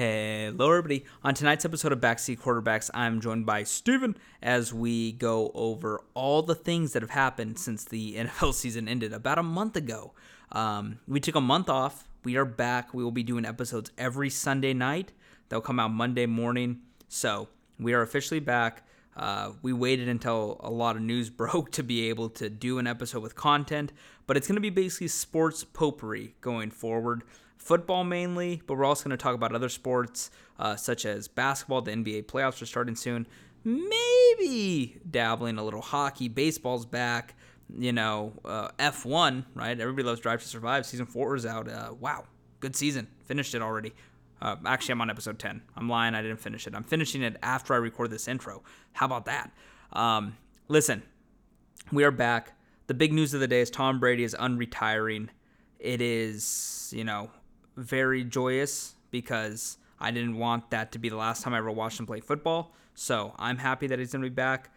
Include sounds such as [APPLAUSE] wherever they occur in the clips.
Hello, everybody. On tonight's episode of Backseat Quarterbacks, I'm joined by Steven as we go over all the things that have happened since the [LAUGHS] NFL season ended about a month ago. Um, we took a month off. We are back. We will be doing episodes every Sunday night. They'll come out Monday morning. So we are officially back. Uh, we waited until a lot of news [LAUGHS] broke to be able to do an episode with content, but it's going to be basically sports potpourri going forward football mainly, but we're also going to talk about other sports uh, such as basketball. The NBA playoffs are starting soon. Maybe dabbling a little hockey. Baseball's back. You know, uh, F1, right? Everybody loves Drive to Survive. Season four is out. Uh, wow, good season. Finished it already. Uh, actually, I'm on episode 10. I'm lying. I didn't finish it. I'm finishing it after I record this intro. How about that? Um, listen, we are back. The big news of the day is Tom Brady is unretiring. It is, you know, very joyous because I didn't want that to be the last time I ever watched him play football. So I'm happy that he's going to be back.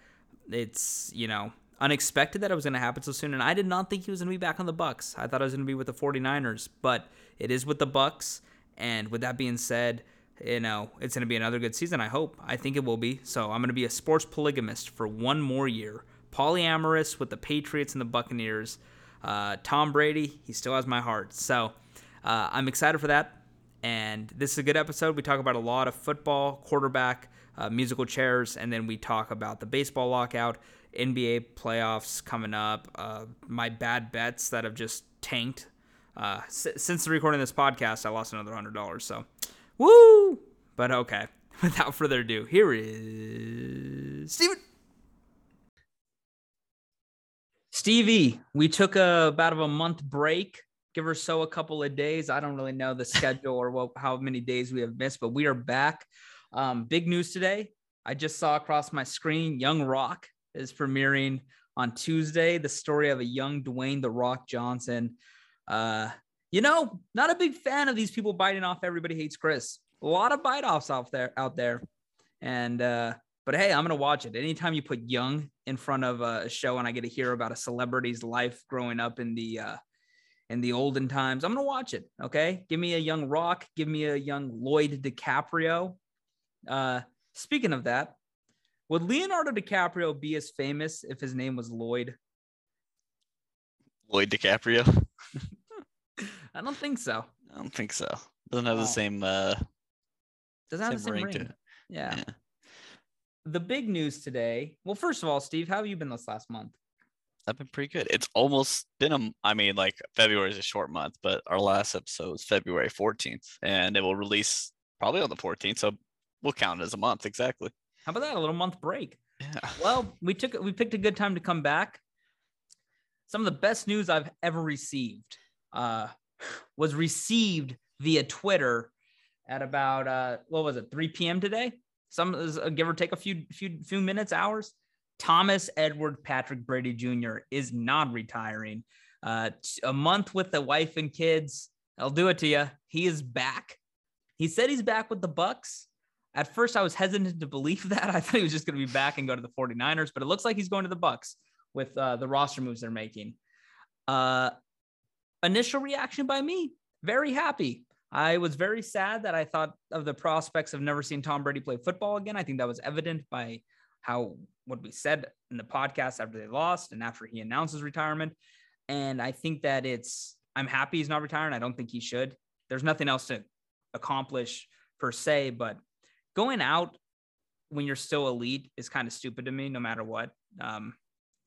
It's, you know, unexpected that it was going to happen so soon. And I did not think he was going to be back on the Bucks. I thought I was going to be with the 49ers, but it is with the Bucks And with that being said, you know, it's going to be another good season, I hope. I think it will be. So I'm going to be a sports polygamist for one more year. Polyamorous with the Patriots and the Buccaneers. Uh, Tom Brady, he still has my heart. So uh, I'm excited for that. And this is a good episode. We talk about a lot of football, quarterback, uh, musical chairs, and then we talk about the baseball lockout, NBA playoffs coming up, uh, my bad bets that have just tanked. Uh, s- since recording this podcast, I lost another hundred dollars. So, woo! But okay. [LAUGHS] Without further ado, here is Steven. Stevie, we took a, about of a month break give or so a couple of days. I don't really know the [LAUGHS] schedule or what, how many days we have missed, but we are back. Um, big news today. I just saw across my screen Young Rock is premiering on Tuesday. The story of a young Dwayne The Rock Johnson. Uh, you know, not a big fan of these people biting off Everybody Hates Chris. A lot of bite offs out there, out there. And, uh, but hey, I'm going to watch it. Anytime you put young in front of a show and I get to hear about a celebrity's life growing up in the, uh, in the olden times. I'm gonna watch it. Okay, give me a young Rock, give me a young Lloyd DiCaprio. Uh, speaking of that, would Leonardo DiCaprio be as famous if his name was Lloyd? Lloyd DiCaprio? [LAUGHS] I don't think so. I don't think so. Doesn't have oh. the same. uh Doesn't have the same ring. ring. Yeah. yeah. The big news today. Well, first of all, Steve, how have you been this last month? I've been pretty good. It's almost been a, I mean, like February is a short month, but our last episode is February 14th, and it will release probably on the 14th. So we'll count it as a month exactly. How about that? A little month break. Yeah. Well, we took it, we picked a good time to come back. Some of the best news I've ever received uh, was received via Twitter at about uh, what was it 3 p.m. today? Some uh, give or take a few few few minutes, hours. Thomas Edward Patrick Brady Jr. is not retiring. Uh, a month with the wife and kids, I'll do it to you. He is back. He said he's back with the Bucks. At first, I was hesitant to believe [LAUGHS] that. I thought he was just going to be back and go to the 49ers, but it looks like he's going to the Bucks with uh, the roster moves they're making. Uh, initial reaction by me, very happy. I was very sad that I thought of the prospects of never seeing Tom Brady play football again. I think that was evident by how what we said in the podcast after they lost and after he announced his retirement. And I think that it's I'm happy he's not retiring. I don't think he should. There's nothing else to accomplish per se, but going out when you're still elite is kind of stupid to me, no matter what. Um,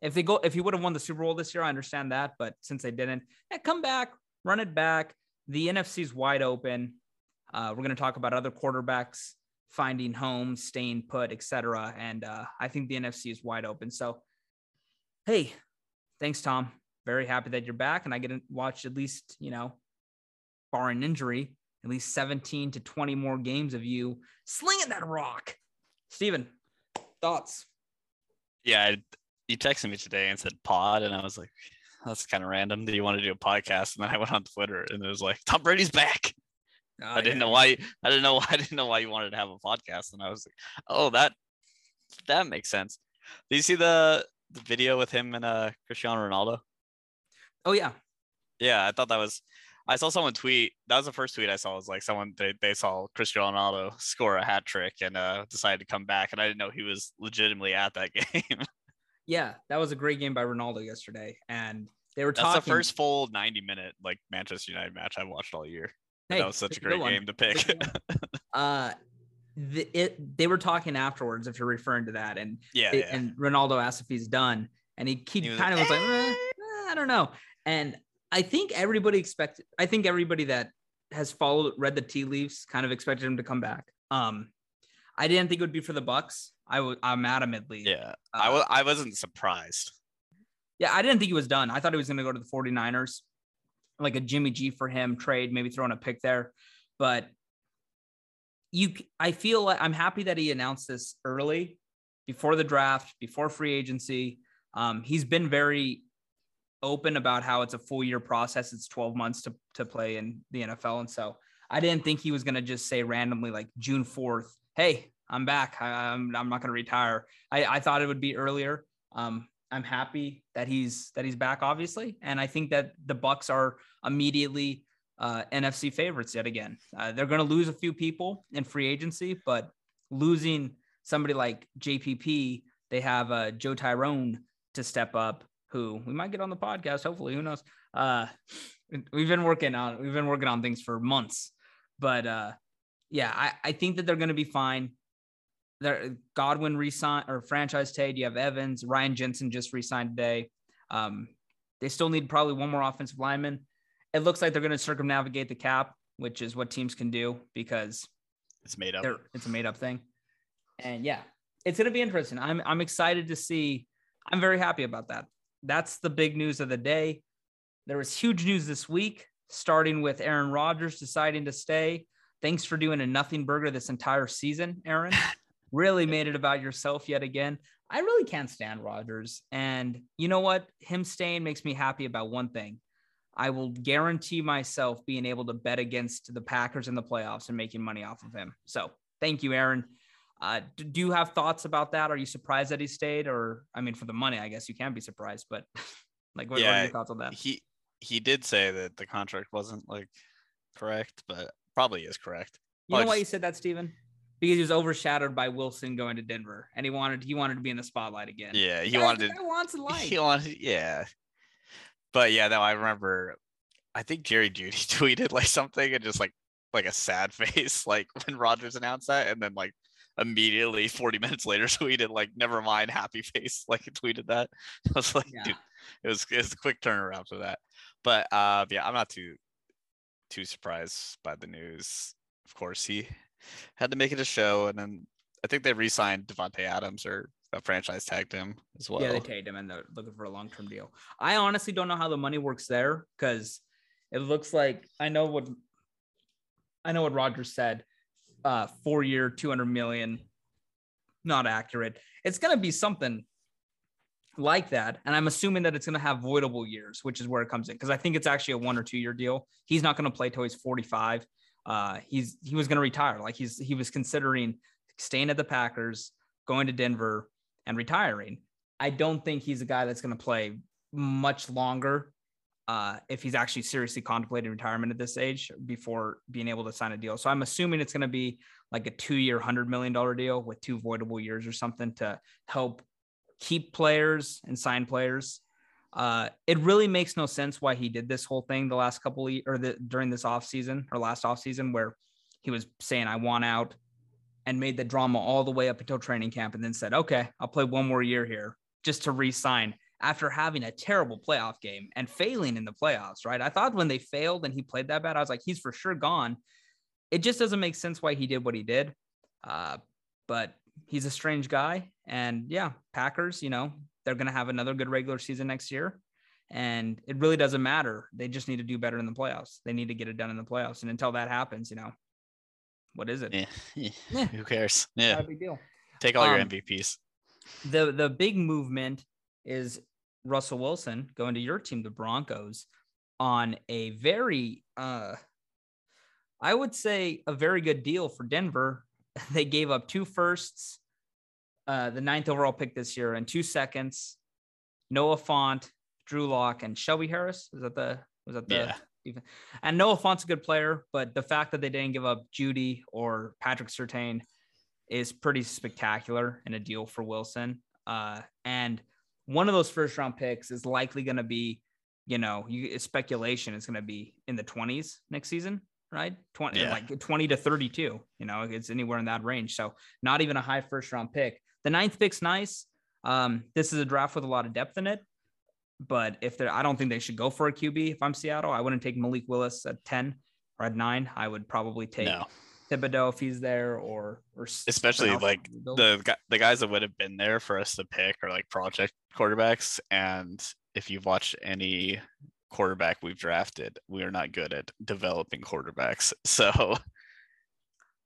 if they go, if he would have won the Super Bowl this year, I understand that. But since they didn't, yeah, come back, run it back. The NFC is wide open. Uh, we're going to talk about other quarterbacks finding homes, staying put, etc. And uh, I think the NFC is wide open. So, hey, thanks, Tom. Very happy that you're back, and I get to watch at least, you know, barring injury, at least 17 to 20 more games of you slinging that rock. Steven, thoughts? Yeah, I, you texted me today and said pod, and I was like, that's kind of random. Do you want to do a podcast? And then I went on Twitter and it was like, Tom Brady's back. Oh, I didn't yeah. know why. I didn't know. [LAUGHS] I didn't know why you wanted to have a podcast, and I was like, "Oh, that that makes sense." Do you see the the video with him and uh Cristiano Ronaldo? Oh yeah, yeah. I thought that was. I saw someone tweet. That was the first tweet I saw. Was like someone they, they saw Cristiano Ronaldo [LAUGHS] score a hat trick and uh, decided to come back, and I didn't know he was legitimately at that [LAUGHS] game. yeah, that was a great game by Ronaldo yesterday, and they were talking. That's the first full ninety minute like Manchester United match I've watched all year. Hey, that was such a great game to pick. [LAUGHS] Uh, the, it they were talking afterwards. If you're referring to that, and yeah, it- yeah. and Ronaldo asked if he's done, and he, he, He was kind of was like, "Eh." "Eh, eh, I don't know. And I think everybody expected. I think everybody that has followed, read the tea leaves, kind of expected him to come back. Um, I didn't think it would be for the Bucks. I was, I'm adamantly, yeah. uh, I was I wasn't surprised. yeah, I didn't think he was done. I thought he was going to go to the 49ers, like a Jimmy G for him trade, maybe throwing a pick there. But you, I feel like I'm happy that he announced this early, before the draft, before free agency. Um, he's been very open about how it's a full year process. It's 12 months to to play in the NFL, and so I didn't think he was going to just say randomly like June 4th, "Hey, I'm back. I, I'm I'm not going to retire." I, I thought it would be earlier. Um, I'm happy that he's that he's back, obviously, and I think that the Bucks are immediately uh, NFC favorites yet again. Uh, they're going to lose a few people in free agency, but losing somebody like JPP, they have uh, Joe Tryon to step up, who we might get on the podcast. Hopefully, who knows? Uh, we've been working on we've been working on things for months, but uh, yeah, I, I think that they're going to be fine. There, Godwin resign or franchise tag. You have Evans, Ryan Jensen just resigned today. Um, they still need probably one more offensive lineman. It looks like they're going to circumnavigate the cap, which is what teams can do because It's made up. it's a made up thing. And yeah, it's going to be interesting. I'm I'm excited to see. I'm very happy about that. That's the big news of the day. There was huge news this week, starting with Aaron Rodgers deciding to stay. Thanks for doing a nothing burger this entire season, Aaron. [LAUGHS] really made it about yourself yet again. I really can't stand Rodgers. And you know what? Him staying makes me happy about one thing. I will guarantee myself being able to bet against the Packers in the playoffs and making money off of him. So thank you, Aaron. Uh, do you have thoughts about that? Are you surprised that he stayed? Or, I mean, for the money, I guess you can be surprised, but [LAUGHS] like, what, what are your thoughts on that? he he did say that the contract wasn't like correct, but probably is correct. You know why you said that, Steven? Because he was overshadowed by Wilson going to Denver, and he wanted he wanted to be in the spotlight again. Yeah, he Guys, wanted the to guy wants life. He wanted, yeah. But yeah, no, I remember. I think Jerry Jeudy [LAUGHS] tweeted like something and just like like a sad [LAUGHS] face, like when Rodgers announced that, and then like immediately 40 minutes later [LAUGHS] tweeted like never mind happy face like he tweeted that i was like Yeah. dude it was it was a quick turnaround for that but uh yeah i'm not too too surprised by the news of course he had to make it a show and then i think they re-signed davante adams or a franchise tagged him as well Yeah, they tagged him and they're looking for a long term deal. I honestly don't know how the money works there because it looks like I know what I know what Rodgers said. Uh, four year, two hundred million. Not accurate. It's gonna be something like that, and I'm assuming that it's gonna have voidable years, which is where it comes in because I think it's actually a one or two year deal. He's not gonna play till he's 45. Uh, he's he was gonna retire. Like he's he was considering staying at the Packers, going to Denver, and retiring. I don't think he's a guy that's going to play much longer uh, if he's actually seriously contemplating retirement at this age before being able to sign a deal. So I'm assuming it's going to be like a two year, $100 million deal with two voidable years or something to help keep players and sign players. Uh, it really makes no sense why he did this whole thing the last couple of or the, during this off season or last off season where he was saying, I want out and made the drama all the way up until training camp and then said, okay, I'll play one more year here just to re-sign after having a terrible playoff game and failing in the playoffs, right? I thought when they failed and he played that bad, I was like, he's for sure gone. It just doesn't make sense why he did what he did. Uh, but he's a strange guy. And yeah, Packers, you know, they're going to have another good regular season next year. And it really doesn't matter. They just need to do better in the playoffs. They need to get it done in the playoffs. And until that happens, you know, what is it? yeah, [LAUGHS] yeah. Who cares yeah a big deal. take all your Um, mvps the the big movement is Russell Wilson going to your team, the Broncos, on a very uh I would say a very good deal for Denver. [LAUGHS] They gave up two firsts, uh, the ninth overall pick this year, in two seconds. Noah Fant, Drew Lock, and Shelby Harris. Is that the was that the yeah even. And Noah Fant's a good player, but the fact that they didn't give up Jeudy or Patrick Surtain is pretty spectacular in a deal for Wilson. Uh, and one of those first round picks is likely going to be, you know, you speculation is going to be in the 20s next season, right? 20 yeah. like 20 to 32, you know, it's anywhere in that range. So not even a high first round pick. The ninth pick's nice. Um, this is a draft with a lot of depth in it. But if they're, I don't think they should go for a QB. If I'm Seattle, I wouldn't take Malik Willis at 10 or at nine. I would probably take no. Thibodeaux if he's there, or or especially like the the guys that would have been there for us to pick are like project quarterbacks. And if you've watched any quarterback we've drafted, we are not good at developing quarterbacks. [LAUGHS] So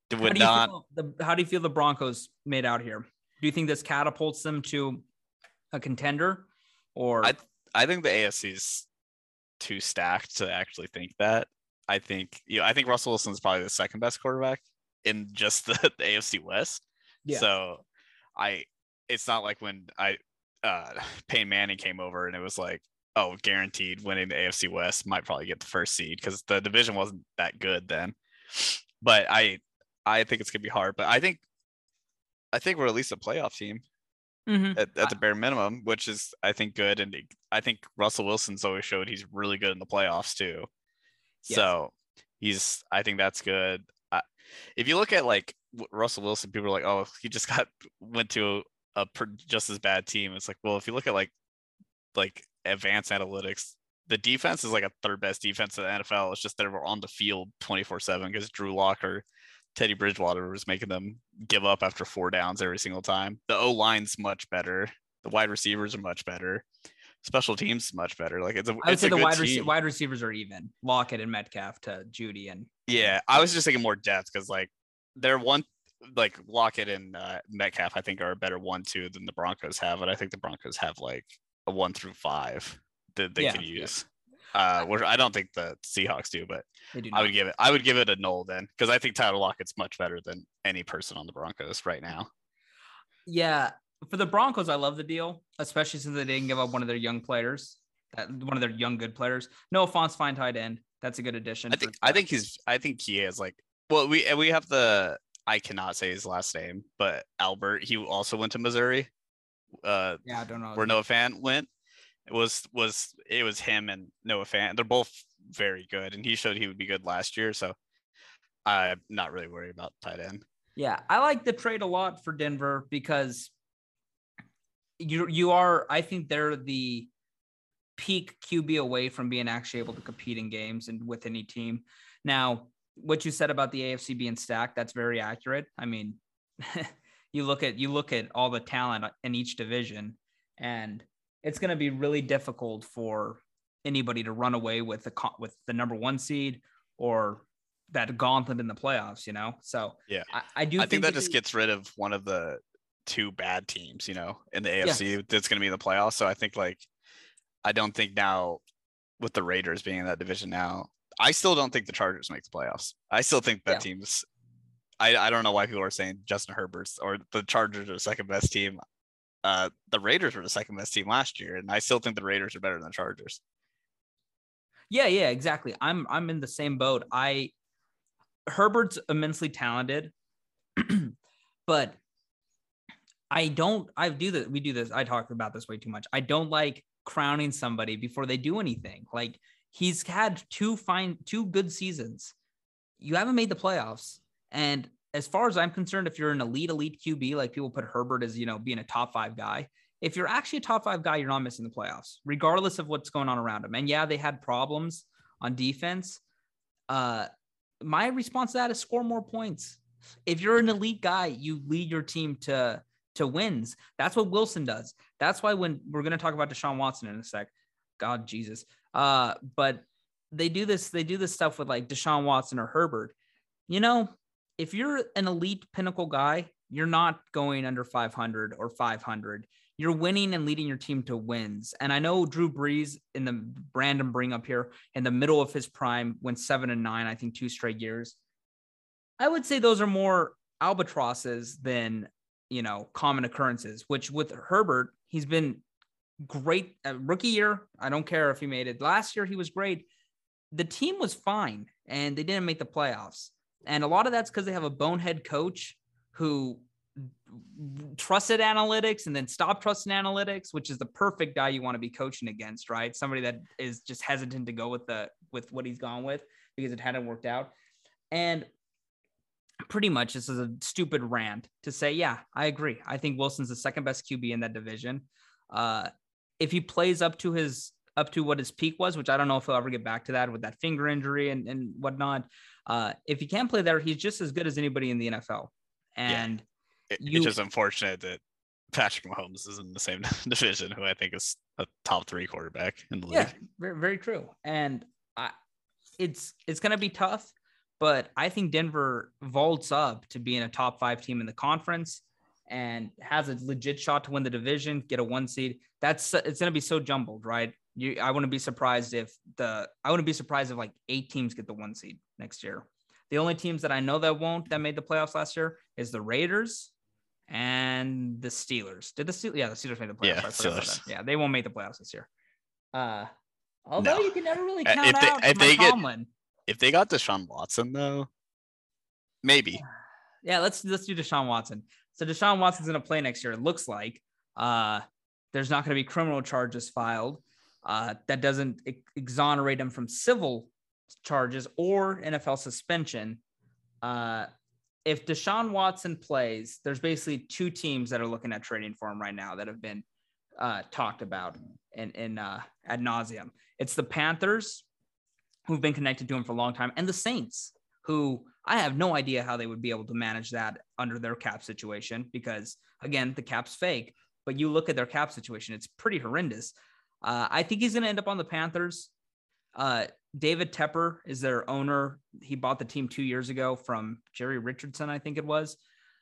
it would how not. The, how do you feel the Broncos made out here? Do you think this catapults them to a contender, or I I think the AFC is too stacked to actually think that. I think you know I think Russell Wilson is probably the second best quarterback in just the, [LAUGHS] the AFC West. Yeah. So I it's not like when I uh [LAUGHS] Peyton Manning came over and it was like oh guaranteed winning the AFC West might probably get the first seed because the division wasn't that good then. But I I think it's gonna be hard. But I think I think we're at least a playoff team mm-hmm. at, at, the bare minimum, which is I think good. And I think Russell Wilson's always showed he's really good in the playoffs too. Yes. So he's I think that's good. Uh, if you look at like Russell Wilson, people are like, oh, he just got went to a, a just as bad team. It's like, well, if you look at like like advanced analytics, the defense is like a third best defense in the NFL. It's just that we're on the field 24 7 because Drew Locker Teddy Bridgewater was making them give up after four downs every single time. The O line's much better. The wide receivers are much better. Special teams much better. Like it's a. I would say the wide, rec- wide receivers are even. Lockett and Metcalf to Jeudy and. Yeah, I was just thinking more depth because like they're one like Lockett and uh, Metcalf. I think are a better one two than the Broncos have, and I think the Broncos have like a one through five that they yeah, could use. Uh, which I don't think the Seahawks do, but do I would give it. I would give it a null then, because I think Tyler Lockett's much better than any person on the Broncos right now. Yeah, for the Broncos, I love the deal, especially since they didn't give up one of their young players, that one of their young good players. Noah Fant's fine tight end. That's a good addition. I think. I think he's. I think he is like. Well, we we have the. I cannot say his last name, but Albert. He also went to Missouri. Uh, yeah, I don't know. Where Noah Fant went it was was it was him and Noah Fant. They're both very good, and he showed he would be good last year. So I'm not really worried about tight end. Yeah, I like the trade a lot for Denver because you you are. I think they're the peak QB away from being actually able to compete in games and with any team. Now, what you said about the AFC being stacked, that's very accurate. I mean, [LAUGHS] you look at you look at all the talent in each division, and it's going to be really difficult for anybody to run away with the with the number one seed or that gauntlet in the playoffs. You know, so yeah, I, I do. I think, think that just gets rid of one of the two bad teams. You know, in the AFC yeah. that's going to be in the playoffs. So I think like I don't think now with the Raiders being in that division now, I still don't think the Chargers make the playoffs. I still think that yeah. team's. I, I don't know why people are saying Justin Herbert's or the Chargers are the second best team uh, the Raiders were the second best team last year, and I still think the Raiders are better than the Chargers. Yeah, yeah, exactly. I'm I'm in the same boat. I Herbert's immensely talented, [CLEARS THROAT] but I don't. I do that. We do this. I talk about this way too much. I don't like crowning somebody before they do anything. Like he's had two fine, two good seasons. You haven't made the playoffs, and as far as I'm concerned, if you're an elite, elite QB, like people put Herbert as, you know, being a top five guy, if you're actually a top five guy, you're not missing the playoffs, regardless of what's going on around him. And yeah, they had problems on defense. Uh, my response to that is score more points. If you're an elite guy, you lead your team to to wins. That's what Wilson does. That's why when we're going to talk about Deshaun Watson in a sec, God Jesus. Uh, but they do this. They do this stuff with like Deshaun Watson or Herbert. You know, if you're an elite pinnacle guy, you're not going under 500 or 500. You're winning and leading your team to wins. And I know Drew Brees in the random bring up here in the middle of his prime went seven and nine, I think two straight years. I would say those are more albatrosses than, you know, common occurrences, which with Herbert, he's been great. Rookie year, I don't care if he made it. Last year, he was great. the team was fine and they didn't make the playoffs. And a lot of that's because they have a bonehead coach who trusted analytics and then stopped trusting analytics, which is the perfect guy you want to be coaching against, right? Somebody that is just hesitant to go with the with what he's gone with because it hadn't worked out. And pretty much this is a stupid rant to say, yeah, I agree. I think Wilson's the second best QB in that division. Uh, if he plays up to his up to what his peak was, which I don't know if he'll ever get back to that with that finger injury and, and whatnot. Uh, if he can play there, he's just as good as anybody in the NFL. And yeah. it, you, it's just unfortunate that Patrick Mahomes is in the same [LAUGHS] division, who I think is a top three quarterback in the league. Yeah, very, very true. And I, it's it's going to be tough, but I think Denver vaults up to being a top five team in the conference and has a legit shot to win the division, get a one seed. That's it's going to be so jumbled, right? You, I wouldn't be surprised if the I wouldn't be surprised if like eight teams get the one seed next year. The only teams that I know that won't that made the playoffs last year is the Raiders and the Steelers. Did the Steelers? Yeah, the Steelers made the playoffs. Yeah, Steelers. yeah, they won't make the playoffs this year. Uh, although no. you can never really count if they, out if they get, Tomlin. If they got Deshaun Watson though, maybe. [SIGHS] Yeah, let's let's do Deshaun Watson. So Deshaun Watson's going to play next year. It looks like. Uh, there's not going to be criminal charges filed. Uh, that doesn't ex- exonerate him from civil charges or NFL suspension. Uh, if Deshaun Watson plays, there's basically two teams that are looking at trading for him right now that have been uh, talked about in, in uh, ad nauseum. It's the Panthers, who've been connected to him for a long time, and the Saints, who I have no idea how they would be able to manage that under their cap situation because, again, the cap's fake. But you look at their cap situation, it's pretty horrendous. Uh, I think he's going to end up on the Panthers. Uh, David Tepper is their owner. He bought the team two years ago from Jerry Richardson, I think it was.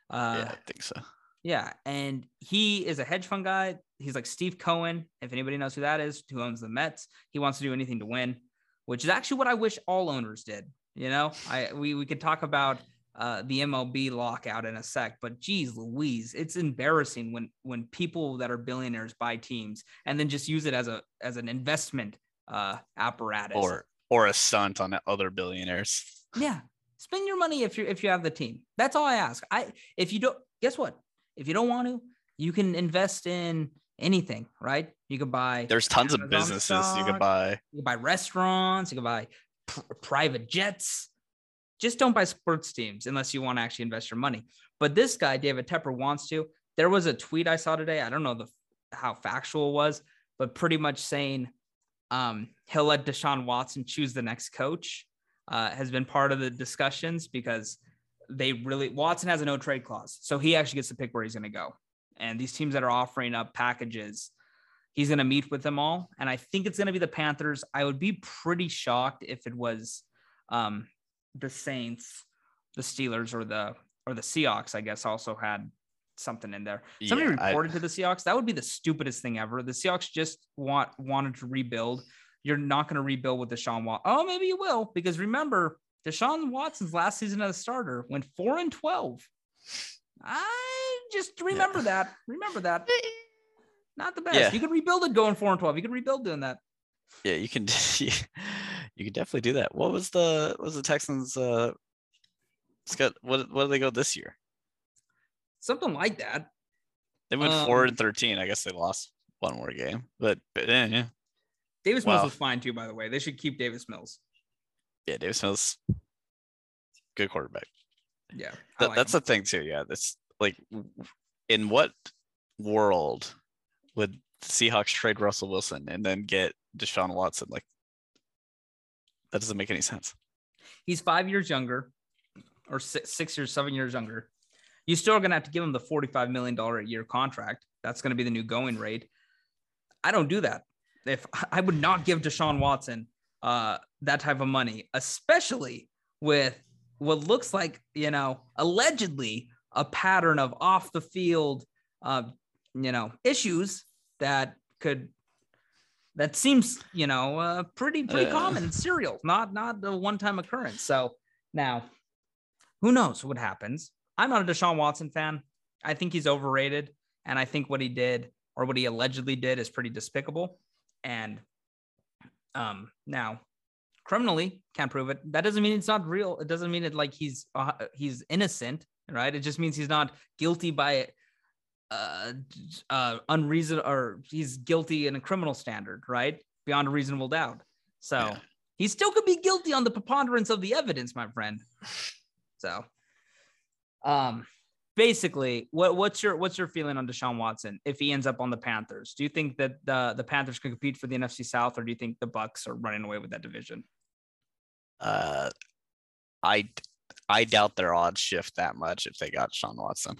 Uh, yeah, I think so. Yeah, and he is a hedge fund guy. He's like Steve Cohen, if anybody knows who that is, who owns the Mets. He wants to do anything to win, which is actually what I wish all owners did. You know, I we we could talk about uh, the MLB lockout in a sec, but geez, Louise, it's embarrassing when when people that are billionaires buy teams and then just use it as a as an investment uh, apparatus or or a stunt on other billionaires. Yeah, spend your money if you if you have the team. That's all I ask. I if you don't, guess what? If you don't want to, you can invest in anything, right? You could buy. There's tons Amazon of businesses stock, you could buy. You can buy restaurants. You can buy pr- private jets just don't buy sports teams unless you want to actually invest your money. But this guy, David Tepper, wants to. There was a tweet I saw today. I don't know the how factual it was, but pretty much saying um, he'll let Deshaun Watson choose the next coach. Uh, has been part of the discussions because they really Watson has a no trade clause, so he actually gets to pick where he's going to go. And these teams that are offering up packages, he's going to meet with them all. And I think it's going to be the Panthers. I would be pretty shocked if it was um, the Saints, the Steelers, or the or the Seahawks, I guess, also had something in there. Somebody yeah, reported I... to the Seahawks. That would be the stupidest thing ever. The Seahawks just want wanted to rebuild. You're not going to rebuild with Deshaun Watson. Oh, maybe you will, because remember, Deshaun Watson's last season as a starter went four and twelve. I just remember yeah. that. Remember that. [LAUGHS] Not the best. Yeah. You could rebuild it going four and twelve. You could rebuild doing that. Yeah, you can. [LAUGHS] you could definitely do that. What was the what was the Texans uh Scott what what did they go this year? Something like that. They went um, four and thirteen. I guess they lost one more game. But but yeah, yeah. Davis Mills was fine too, by the way. They should keep Davis Mills. Yeah, Davis Mills good quarterback. Yeah. Th- like that's him. the thing too. Yeah. That's like in what world would Seahawks trade Russell Wilson and then get Deshaun Watson? Like that doesn't make any sense. He's five years younger, or six, six years, seven years younger. You still are going to have to give him the $45 million a year contract. That's going to be the new going rate. I don't do that. If [LAUGHS] I would not give Deshaun Watson uh, that type of money, especially with what looks like, you know, allegedly a pattern of off the field, uh, you know, issues that could that seems you know uh, pretty pretty uh, common in serials not not a one-time occurrence so now who knows what happens i'm not a deshaun watson fan i think he's overrated and i think what he did or what he allegedly did is pretty despicable and um now criminally, can't prove it. That doesn't mean it's not real. It doesn't mean it like he's uh, he's innocent, right? It just means he's not guilty by uh, uh unreason or he's guilty in a criminal standard, right? Beyond a reasonable doubt. So yeah. he still could be guilty on the preponderance of the evidence, my friend. So, um, basically, what what's your what's your feeling on Deshaun Watson if he ends up on the Panthers? Do you think that the the Panthers can compete for the NFC South, or do you think the Bucks are running away with that division? Uh, I I doubt their odds shift that much if they got Sean Watson.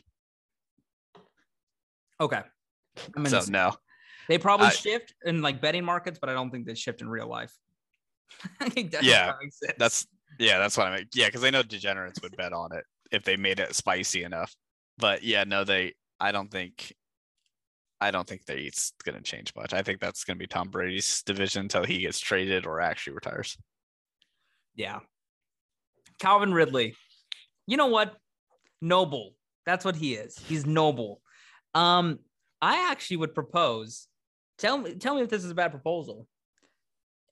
Okay. I mean, so no, they probably I, shift in like betting markets, but I don't think they shift in real life. [LAUGHS] yeah, that's yeah, that's what I mean. Yeah, because I know degenerates would bet on it if they made it spicy enough. But yeah, no, they. I don't think. I don't think they're going to change much. I think that's going to be Tom Brady's division until he gets traded or actually retires. Yeah. Calvin Ridley. You know what? Noble. That's what he is. He's noble. Um, I actually would propose. Tell me, tell me if this is a bad proposal.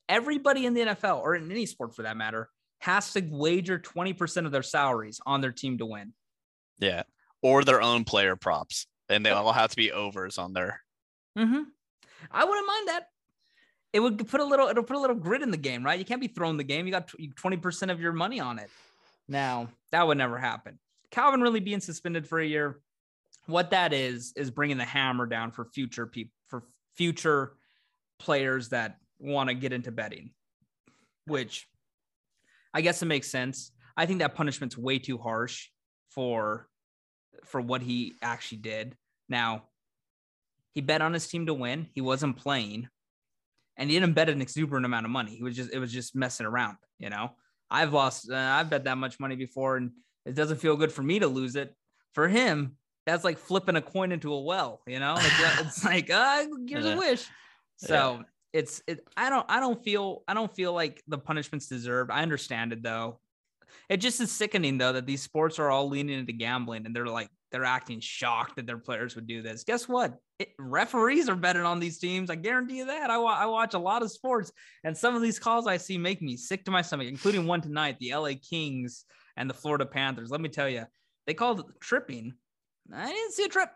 Everybody in the NFL or in any sport for that matter has to wager 20% of their salaries on their team to win. Yeah. Or their own player props. And they all have to be overs on their. Mm-hmm. I wouldn't mind that. It would put a little, it'll put a little grit in the game, right? You can't be throwing the game. You got 20% of your money on it. Now, that would never happen. Calvin Ridley being suspended for a year, what that is is bringing the hammer down for future people for future players that want to get into betting which i guess it makes sense. I think that punishment's way too harsh for for what he actually did. Now he bet on his team to win. He wasn't playing and he didn't bet an exuberant amount of money. He was just it was just messing around you know? I've lost uh, i've bet that much money before and it doesn't feel good for me to lose it. For him that's like flipping a coin into a well, you know? Like, [LAUGHS] it's like, uh, here's a wish. So yeah. It's it. I don't I don't feel I don't feel like the punishment's deserved. I understand it though. It just is sickening though that these sports are all leaning into gambling and they're like they're acting shocked that their players would do this. Guess what? It, referees are betting on these teams. I guarantee you that. I, I watch a lot of sports, and some of these calls I see make me sick to my stomach, including one tonight, the LA Kings and the Florida Panthers. Let me tell you, they called tripping I didn't see a trip.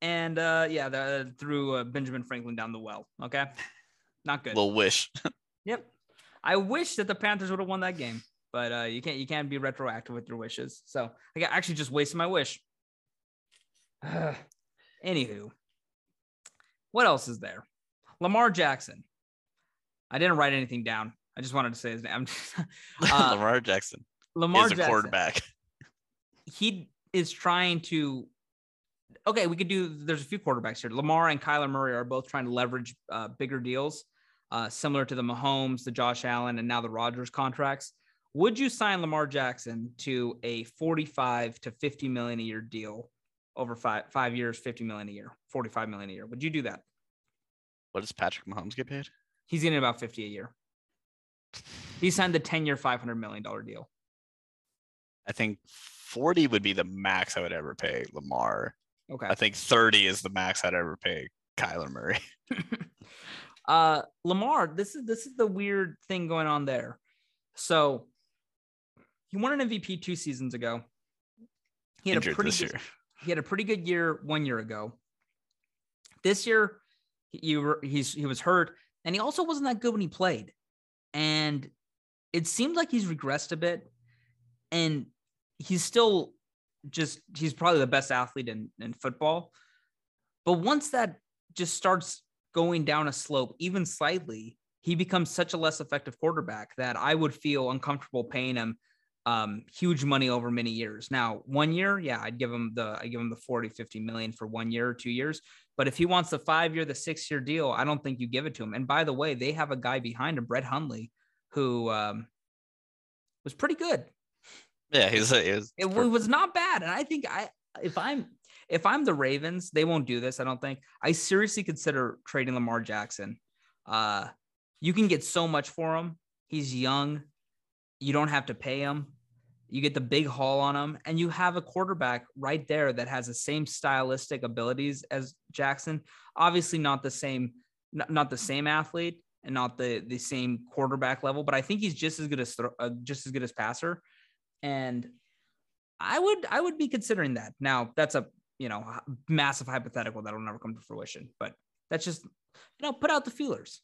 And uh, yeah, the, threw uh, Benjamin Franklin down the well. Okay, not good. Little wish. [LAUGHS] yep. I wish that the Panthers would have won that game, but uh, you can't you can't be retroactive with your wishes. So I actually just wasted my wish. Uh, [SIGHS] anywho, what else is there? Lamar Jackson. I didn't write anything down. I just wanted to say his name. [LAUGHS] [LAUGHS] uh, Lamar Jackson. Lamar is a quarterback. He is trying to okay, we could do. There's a few quarterbacks here. Lamar and Kyler Murray are both trying to leverage uh, bigger deals, uh, similar to the Mahomes, the Josh Allen, and now the Rodgers contracts. Would you sign Lamar Jackson to a 45 to 50 million a year deal over five five years, 50 million a year, 45 million a year? Would you do that? What does Patrick Mahomes get paid? He's getting about 50 a year. He signed the 10 year, 500 million dollar deal. I think 40 would be the max I would ever pay Lamar. Okay. I think 30 is the max I'd ever pay Kyler Murray. [LAUGHS] uh Lamar, this is this is the weird thing going on there. So he won an MVP two seasons ago. He had Injured a pretty good, year. [LAUGHS] he had a pretty good year one year ago. This year, he, he's he was hurt, and he also wasn't that good when he played. And it seems like he's regressed a bit, and he's still just he's probably the best athlete in, in football. But once that just starts going down a slope, even slightly, he becomes such a less effective quarterback that I would feel uncomfortable paying him um, huge money over many years. Now, one year, yeah, I'd give him the I give him the 40, 50 million for one year or two years. But if he wants the five year, the six year deal, I don't think you give it to him. And by the way, they have a guy behind him, Brett Hundley, who um, was pretty good. Yeah, he's, he was it, it was not bad, and I think I if I'm if I'm the Ravens, they won't do this. I don't think. I seriously consider trading Lamar Jackson. Uh, you can get so much for him. He's young. You don't have to pay him. You get the big haul on him, and you have a quarterback right there that has the same stylistic abilities as Jackson. Obviously, not the same, not, the same athlete, and not the the same quarterback level, but I think he's just as good as uh, just as good as passer. And I would I would be considering that. Now that's a you know massive hypothetical that'll never come to fruition, but that's just you know put out the feelers.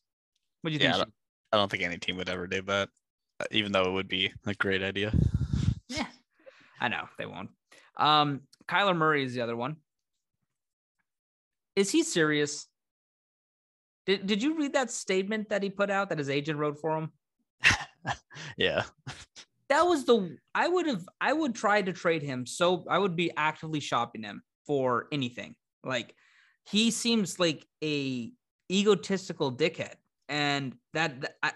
What do you Yeah, I think? don't, I don't think any team would ever do that, uh, even though it would be a great idea. [LAUGHS] Yeah, I know they won't. Um, Kyler Murray is the other one. Is he serious? Did Did you read that statement that he put out that his agent wrote for him? [LAUGHS] Yeah. That was the I would have I would try to trade him. So I would be actively shopping him for anything. Like he seems like a egotistical dickhead, and that, that I,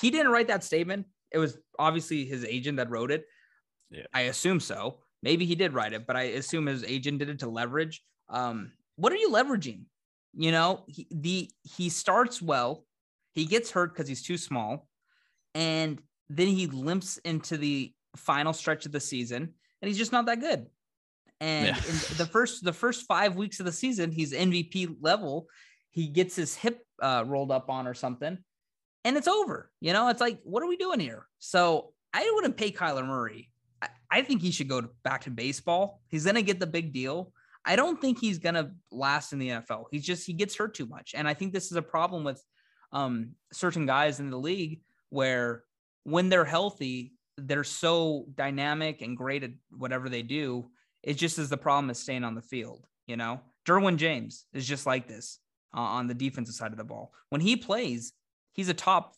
he didn't write that statement. It was obviously his agent that wrote it. Yeah. I assume so. Maybe he did write it, but I assume his agent did it to leverage. Um, what are you leveraging? You know, he, the he starts well, he gets hurt because he's too small, and then he limps into the final stretch of the season, and he's just not that good. And Yeah. the first the first five weeks of the season, he's MVP level. He gets his hip uh, rolled up on or something, and it's over. You know, it's like, what are we doing here? So I wouldn't pay Kyler Murray. I, think he should go back to baseball. He's gonna get the big deal. I don't think he's gonna last in the NFL. He's just he gets hurt too much, and I think this is a problem with um, certain guys in the league where when they're healthy, they're so dynamic and great at whatever they do. It just is the problem is staying on the field. You know, Derwin James is just like this uh, on the defensive side of the ball. When he plays, he's a top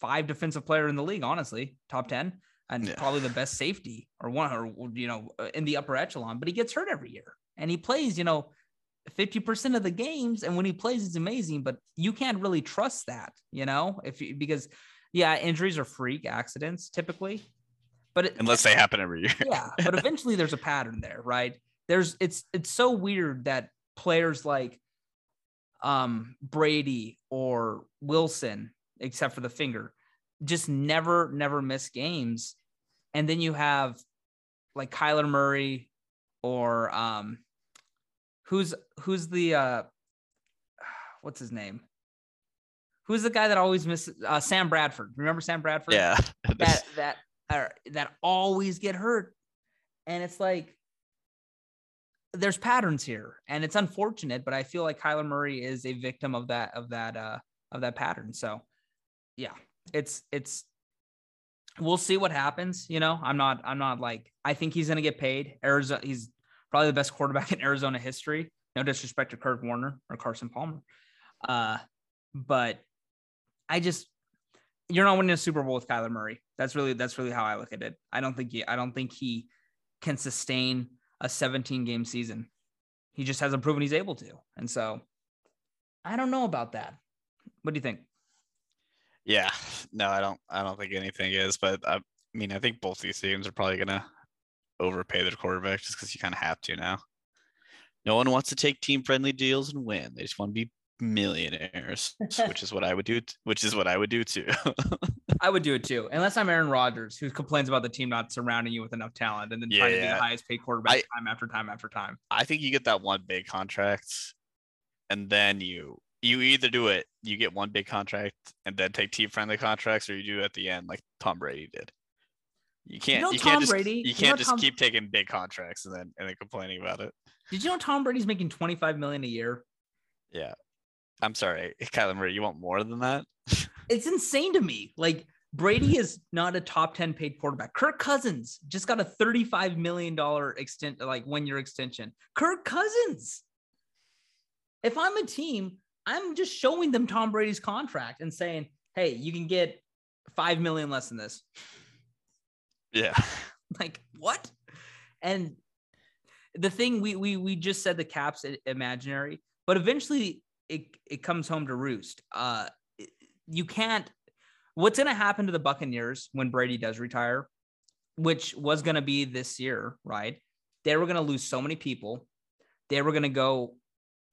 five defensive player in the league, honestly, top 10, and Yeah. probably the best safety or one or, you know, in the upper echelon, but he gets hurt every year and he plays, you know, 50% of the games. And when he plays, it's amazing, but you can't really trust that, you know, if you, because yeah, injuries are freak accidents typically, but it, Unless they happen every year. yeah, but [LAUGHS] eventually there's a pattern there, right? There's it's it's so weird that players like um Brady or Wilson, except for the finger, just never never miss games. And then you have like Kyler Murray or um who's who's the uh [SIGHS] what's his name? Who's the guy that always misses uh, Sam Bradford? Remember Sam Bradford? Yeah. [LAUGHS] that that are that always get hurt. And it's like there's patterns here and it's unfortunate but i feel like kyler murray is a victim of that of that uh of that pattern. So yeah it's it's we'll see what happens you know? I'm not i'm not like i think he's gonna get paid. Arizona he's probably the best quarterback in arizona history. No disrespect to kurt warner or carson palmer. Uh but i just you're not winning a Super Bowl with Kyler Murray. That's really that's really how I look at it. I don't think he I don't think he can sustain a 17 game season. He just hasn't proven he's able to. And so I don't know about that. What do you think? Yeah. [LAUGHS] No, I don't I don't think anything is, but I mean I think both these teams are probably gonna overpay their quarterback just because you kind of have to now. No one wants to take team friendly deals and win. They just want to be millionaires, [LAUGHS] which is what I would do. Which is what I would do too. [LAUGHS] I would do it too, unless I'm Aaron Rodgers, who complains about the team not surrounding you with enough talent and then trying to be the highest paid quarterback I- time after time after time. I think you get that one big contract, and then you you either do it, you get one big contract and then take team friendly contracts, or you do it at the end like Tom Brady did. You can't know you, Tom can't just Brady- you you know can't just Tom- keep taking big contracts and then and then complaining about it. Did you know Tom Brady's making 25 million a year? Yeah. I'm sorry, [LAUGHS] Kyler Murray, you want more than that? [LAUGHS] It's insane to me. Like Brady is not a top 10 paid quarterback. Kirk Cousins just got a $35 million extent, like one year extension. Kirk Cousins. If I'm a team, I'm just showing them Tom Brady's contract and saying, hey, you can get five million less than this. Yeah. [LAUGHS] like what and the thing we we we just said the caps imaginary but eventually it it comes home to roost. Uh you can't what's going to happen to the buccaneers when brady does retire which was going to be this year right? They were going to lose so many people. They were going to go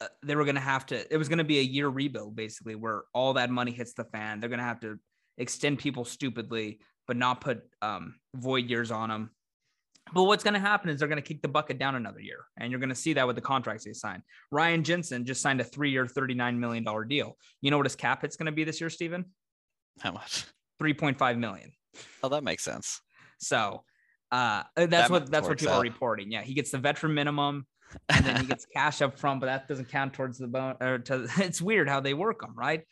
uh, they were going to have to it was going to be a year rebuild basically where all that money hits the fan. They're going to have to extend people stupidly but not put um, void years on them. But what's going to happen is they're going to kick the bucket down another year, and you're going to see that with the contracts they signed. Ryan Jensen just signed a three-year, thirty-nine million dollar deal. You know what his cap hit's going to be this year, Steven? How much? 3.5 million. Oh, that makes sense. So uh, that's That what that's what people are reporting. Yeah, he gets the veteran minimum, and then he gets [LAUGHS] cash up front, but that doesn't count towards the bone. Or to, [LAUGHS] it's weird how they work them, right?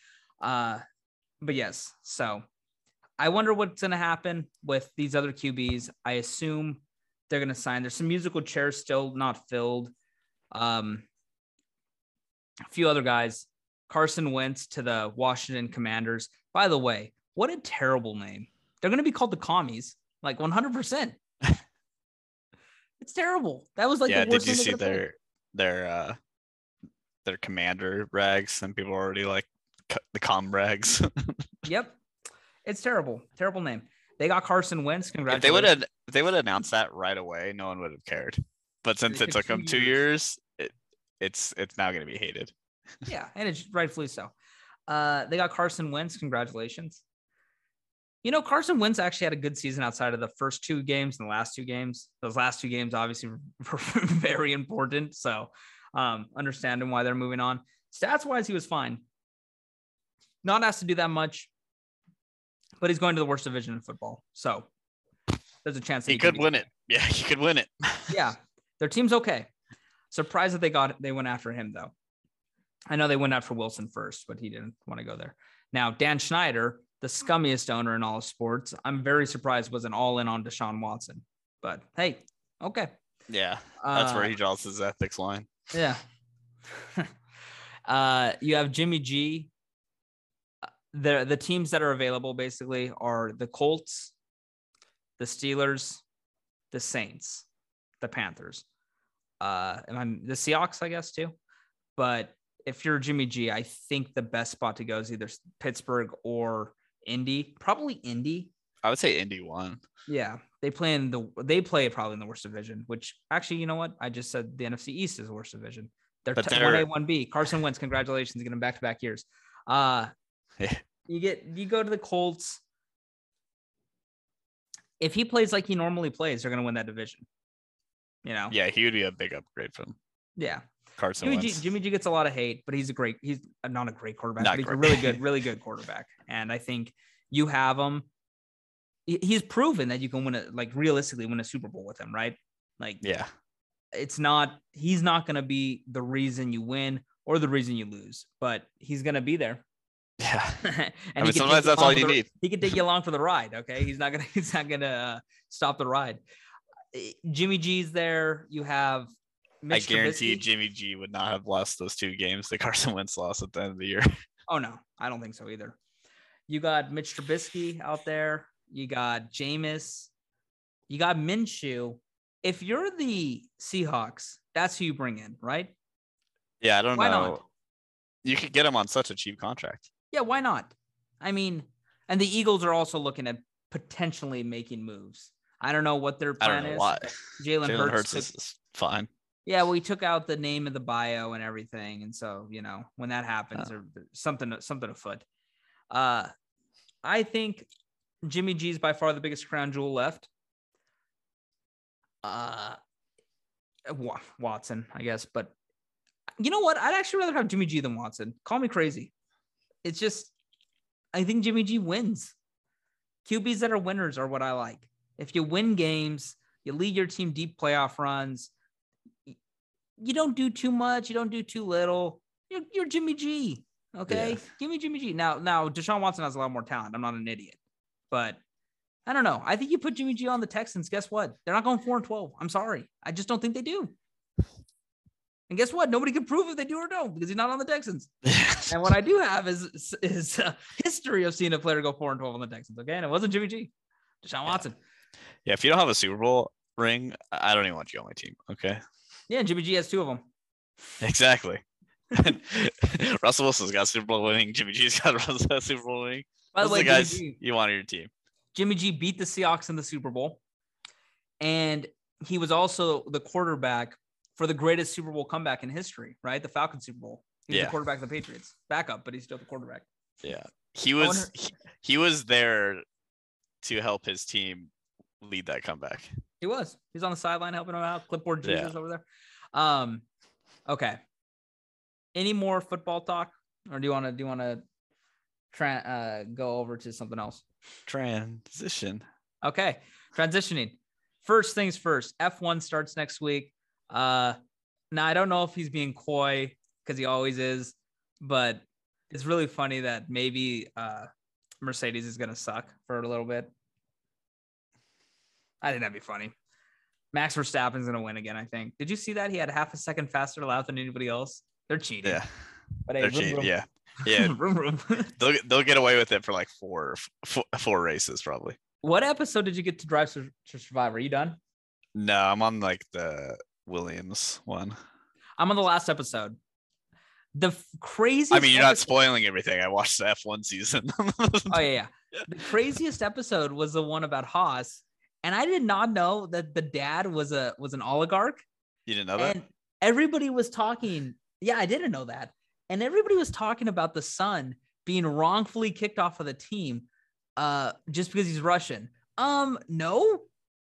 Uh, but yes, so I wonder what's going to happen with these other QBs. I assume they're going to sign. There's some musical chairs still not filled. Um, a few other guys. Carson Wentz to the Washington Commanders. By the way, what a terrible name. They're going to be called the Commies, like 100%. [LAUGHS] it's terrible. That was like yeah, the worst did you see could've picked. their their uh their commander rags? And people already like "C- the com rags. [LAUGHS] Yep. It's terrible. Terrible name. They got Carson Wentz. if Congratulations. they would have if they would have announced that right away, no one would have cared. But since it took them two two years, it, it's it's now gonna be hated. [LAUGHS] Yeah, and it's rightfully so. Uh, they got Carson Wentz. Congratulations. You know, Carson Wentz actually had a good season outside of the first two games and the last two games. Those last two games obviously were [LAUGHS] were very important. So, um, understanding why they're moving on. Stats wise, he was fine. Not asked to do that much, but he's going to the worst division in football. So, there's a chance that He could win it. Yeah, [LAUGHS] he could win it. [LAUGHS] yeah, their team's okay. Surprised that they got they went after him though. I know they went after Wilson first, but he didn't want to go there. Now Dan Snyder, the scummiest owner in all of sports, I'm very surprised wasn't all in on Deshaun Watson. But hey, okay, Yeah, that's where Uh, he draws his ethics line. yeah. [LAUGHS] uh, you have Jimmy G. The the teams that are available basically are the Colts, the Steelers, the Saints, the Panthers, uh, and I'm the Seahawks, I guess too. But if you're Jimmy G, I think the best spot to go is either Pittsburgh or Indy. Probably Indy. I would say Indy won. Yeah, they play in the they play probably in the worst division. Which actually, you know what? I just said the NFC East is the worst division. They're 31a1b Carson Wentz, congratulations, getting back to back years. Uh [LAUGHS] Yeah. You get you go to the Colts. If he plays like he normally plays, they're gonna win that division. You know, Yeah, he would be a big upgrade from yeah. Carson Jimmy G, Jimmy G gets a lot of hate, but he's a great. He's not a great quarterback, Not but he's a great. really good, [LAUGHS] really good quarterback. And I think you have him. He's proven that you can win a like realistically win a Super Bowl with him, right? Like Yeah, it's not. He's not going to be the reason you win or the reason you lose, but he's going to be there. Yeah. [LAUGHS] and I mean, he can take sometimes that's all you the- need. He can take you along for the ride. Okay, he's not gonna. [LAUGHS] He's not gonna uh, stop the ride. Eh, Jimmy G's there. You have. Mitch I guarantee Trubisky. Jimmy G would not have lost those two games that [LAUGHS] Carson Wentz lost at the end of the year. Oh no, I don't think so either. You got Mitch Trubisky out there. You got Jameis. You got Minshew. If you're the Seahawks, that's who you bring in, right? Yeah, I don't Why know. not? You could get him on such a cheap contract. Yeah, why not? I mean, and the Eagles are also looking at potentially making moves. I don't know what their I plan don't know is. why. [LAUGHS] Jalen Hurts. Hurts took- is, fine. yeah, he took out the name of the bio and everything, and so you know when that happens, Oh. or something, something afoot. Uh, I think Jimmy G is by far the biggest crown jewel left. Uh, Watson, I guess, but you know what? I'd actually rather have Jimmy G than Watson. Call me crazy. It's just, I think Jimmy G wins. QBs that are winners are what I like. If you win games, you lead your team deep playoff runs. You don't do too much. You don't do too little. You're, you're Jimmy G. Okay, Yeah. give me Jimmy G. Now, now Deshaun Watson has a lot more talent. I'm not an idiot, but I don't know. I think you put Jimmy G on the Texans. Guess what? They're not going four and twelve. I'm sorry. I just don't think they do. And guess what? Nobody can prove if they do or don't because he's not on the Texans. [LAUGHS] And what I do have is is uh, history of seeing a player go four and twelve on the Texans. Okay, and it wasn't Jimmy G, Deshaun Watson. yeah, if you don't have a Super Bowl ring, I don't even want you on my team. Okay. Yeah, Jimmy G has two of them. Exactly. [LAUGHS] [LAUGHS] Russell Wilson's got Super Bowl winning. Jimmy G's got a Super Bowl winning. By the Those way, the guys G, you want on your team. Jimmy G beat the Seahawks in the Super Bowl, and he was also the quarterback for the greatest Super Bowl comeback in history. Right, the Falcons Super Bowl. He's Yeah. the quarterback of the Patriots, backup, but he's still the quarterback. Yeah. He was wonder- he, he was there to help his team lead that comeback. He was. He's on the sideline helping him out. Clipboard Yeah. Jesus over there. Um, okay. Any more football talk, or do you want to do you want to tra- uh, go over to something else. Transition. Okay, transitioning. First things first. F1 starts next week. Uh, now I don't know if he's being coy because he always is, but it's really funny that maybe uh, Mercedes is gonna suck for a little bit. I think that'd be funny. Max Verstappen's gonna win again. I think. Did you see that he had half a second faster lap than anybody else? They're cheating. Yeah. but hey, They're vroom, cheating. vroom. Yeah. [LAUGHS] Yeah. Vroom. they'll they'll get away with it for like four four, four races probably. what episode did you get to drive to, to survive? Are you done? No, I'm on like the Williams one. I'm on the last episode. The f- craziest. I mean, you're not spoiling everything. I watched the F1 season. [LAUGHS] Oh yeah, yeah. The craziest episode was the one about Haas, and I did not know that the dad was a was an oligarch, you didn't know that? and everybody was talking. Yeah, I didn't know that, and everybody was talking about the son being wrongfully kicked off of the team, uh, just because he's Russian. Um, no,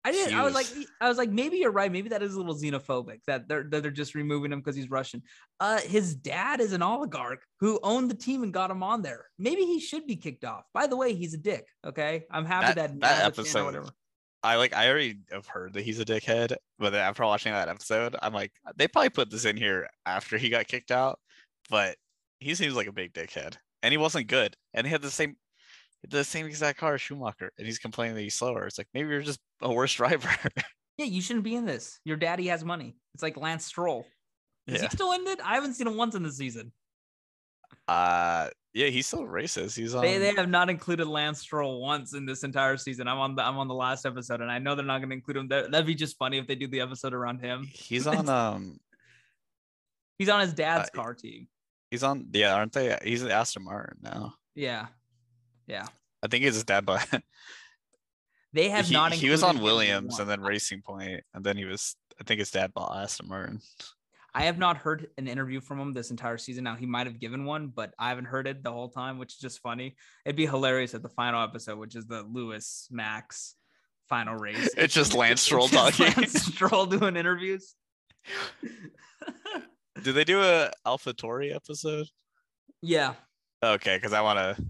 I didn't. I was like, I was like, maybe you're right. Maybe that is a little xenophobic that they're that they're just removing him because he's Russian. Uh, his dad is an oligarch who owned the team and got him on there. Maybe he should be kicked off. By the way, he's a dick. Okay, I'm happy That- that that now the channel, episode- whatever. I like I already have heard that he's a dickhead, but after watching that episode, I'm like, they probably put this in here after he got kicked out, but he seems like a big dickhead. And he wasn't good. And he had the same the same exact car as Schumacher, and he's complaining that he's slower. It's like maybe you're just a worse [LAUGHS] driver. Yeah, you shouldn't be in this. Your daddy has money. It's like Lance Stroll. Is yeah. he still in it? I haven't seen him once in the season. Uh yeah, he still races. He's on They, they have not included Lance Stroll once in this entire season. I'm on the I'm on the last episode, and I know they're not going to include him. That, that'd be just funny if they do the episode around him. he's [LAUGHS] on um He's on his dad's Uh, car team. he's on yeah, aren't they? He's at Aston Martin now. Yeah, yeah. I think he's his dad but [LAUGHS] They have he, not. he was on Williams and then Racing Point, and then he was I think his dad bought Aston Martin. I have not heard an interview from him this entire season. Now he might have given one, but I haven't heard it the whole time, which is just funny. It'd be hilarious at the final episode, which is the Lewis Max final race. [LAUGHS] It's just [LAUGHS] Lance Stroll talking. Lance Stroll doing interviews. Did they do a AlphaTauri episode? yeah, Okay, because I want to.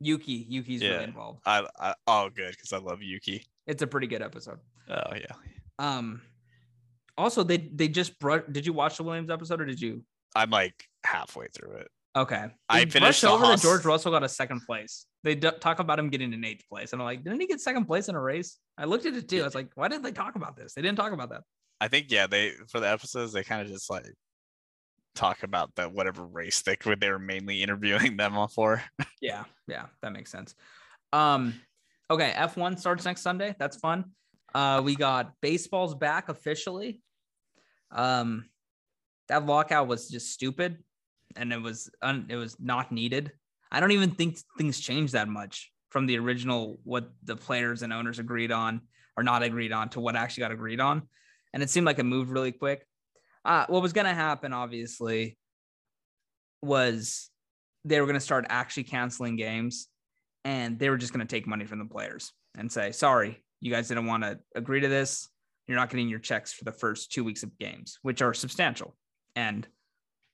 Yuki. Yuki's Yeah. really involved. I, I oh good because I love Yuki. It's a pretty good episode. Oh yeah, Um, also they they just brought. Did you watch the Williams episode or did you? I'm like halfway through it. Okay, I They finished the over that George Russell got a second place. They d- talk about him getting an eighth place, and I'm like, didn't he get second place in a race? I looked at it too. I was like, why didn't they talk about this? They didn't talk about that. I think yeah, they for the episodes they kind of just like talk about the whatever race they were they were mainly interviewing them all for. Yeah, yeah, that makes sense. Um, okay, F1 starts next Sunday. That's fun. Uh, we got baseball's back officially. Um, that lockout was just stupid, and it was un- it was not needed. I don't even think things changed that much from the original what the players and owners agreed on or not agreed on to what actually got agreed on, and it seemed like it moved really quick. Uh, what was going to happen, obviously, was they were going to start actually canceling games and they were just going to take money from the players and say, sorry, you guys didn't want to agree to this. You're not getting your checks for the first two weeks of games, which are substantial. And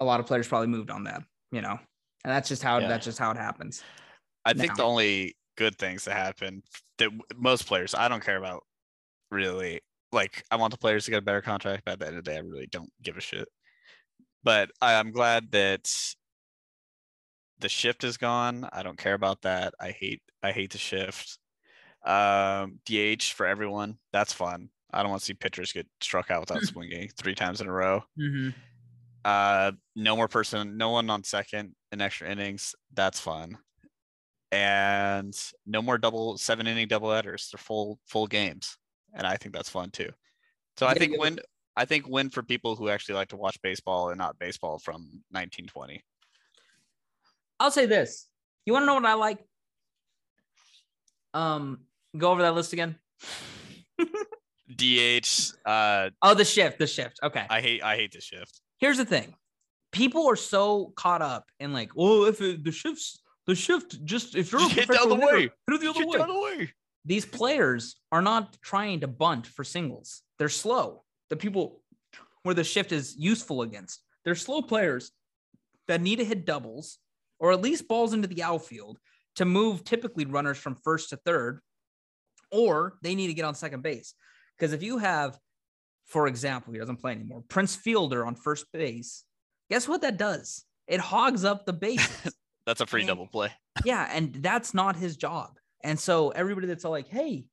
a lot of players probably moved on that, you know, and that's just how Yeah. that's just how it happens. I think the only good things that happen that most players I don't care about really. Like I want the players to get a better contract, but at the end of the day, I really don't give a shit. But I, I'm glad that the shift is gone. I don't care about that. I hate I hate the shift. Um, DH for everyone. That's fun. I don't want to see pitchers get struck out without [LAUGHS] swinging three times in a row. Mm-hmm. Uh, no more person, no one on second in extra innings. That's fun. And no more double seven inning double headers. They're full full games, and I think that's fun too. So I Yeah, think yeah. win. I think win for people who actually like to watch baseball and not baseball from 1920. I'll say this. You want to know what I like? Um, go over that list again. [LAUGHS] DH. Uh, Oh, the shift, the shift. Okay. I hate I hate the shift. here's the thing people are so caught up in like oh if it, the shifts the shift just if you're a Just hit the hitter, way. hit the other Get way. the other way. These players are not trying to bunt for singles they're slow the people where the shift is useful against they're slow players that need to hit doubles or at least balls into the outfield to move typically runners from first to third, or they need to get on second base. Because if you have, for example, he doesn't play anymore, Prince Fielder on first base, guess what that does? It hogs up the base. [LAUGHS] That's a free And- double play. yeah, and that's not his job. And so everybody that's all like, hey,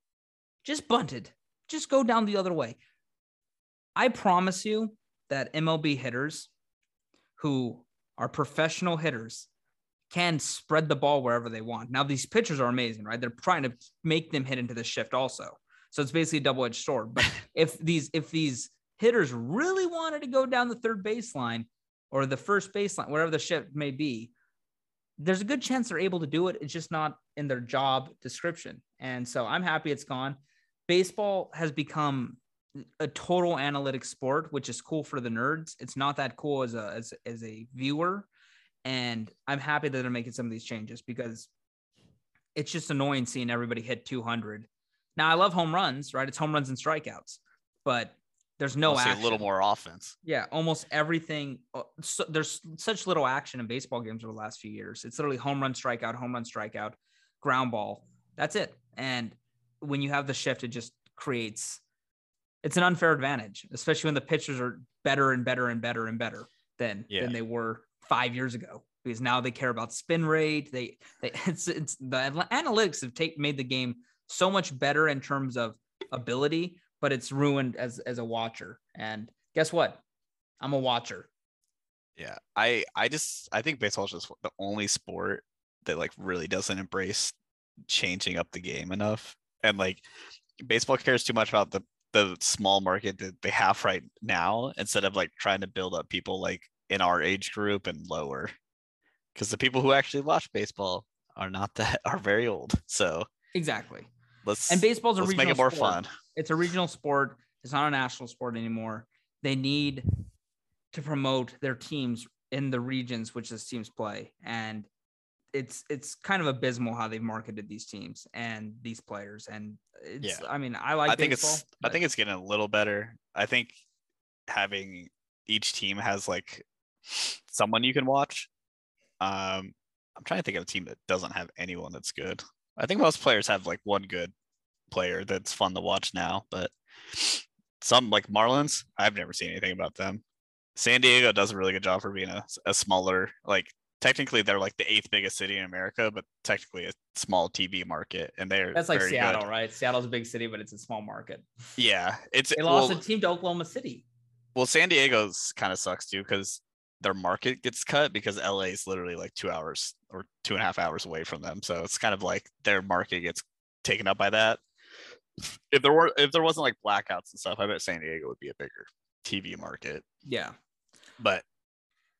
just bunted, just go down the other way. I promise you that MLB hitters who are professional hitters can spread the ball wherever they want. Now, these pitchers are amazing, right? They're trying to make them hit into the shift also. So it's basically a double-edged sword. But [LAUGHS] if these if these hitters really wanted to go down the third baseline or the first baseline, whatever the shift may be, there's a good chance they're able to do it. It's just not in their job description. And so I'm happy it's gone. Baseball has become a total analytic sport, which is cool for the nerds. It's not that cool as a as, as a viewer. And I'm happy that they're making some of these changes because it's just annoying seeing everybody hit 200. Now I love home runs, right? It's home runs and strikeouts, but there's no action. a little more offense. Yeah, almost everything. uh, So, there's such little action in baseball games over the last few years. It's literally home run, strikeout, home run, strikeout, ground ball. That's it. And when you have the shift, it just creates. It's an unfair advantage, especially when the pitchers are better and better and better and better than Yeah. than they were five years ago. Because now they care about spin rate. They, they [LAUGHS] it's it's the analytics have take made the game so much better in terms of ability, but it's ruined as as a watcher. And guess what? I'm a watcher. Yeah, I I just I think baseball is just the only sport that like really doesn't embrace changing up the game enough, and like baseball cares too much about the the small market that they have right now instead of like trying to build up people like in our age group and lower, because the people who actually watch baseball are not that [LAUGHS] are very old. So Exactly. let's And baseball's a let's make it more sport. fun. It's a regional sport. It's not a national sport anymore. They need to promote their teams in the regions which these teams play. And it's it's kind of abysmal how they've marketed these teams and these players. And it's Yeah. I mean, I like I think baseball, it's I think it's getting a little better. I think having each team has like someone you can watch. Um, I'm trying to think of a team that doesn't have anyone that's good. I think most players have like one good player that's fun to watch now, but some like Marlins, I've never seen anything about them. San Diego does a really good job for being a, a smaller, like technically they're like the eighth biggest city in America, but technically a small TV market, and they're that's like Seattle, good. right? Seattle's a big city, but it's a small market. Yeah, it's They lost well, a team to Oklahoma City. Well, San Diego's kind of sucks too because their market gets cut because LA is literally like two hours or two and a half hours away from them. So it's kind of like their market gets taken up by that. If there were if there wasn't like blackouts and stuff, I bet San Diego would be a bigger TV market. Yeah. But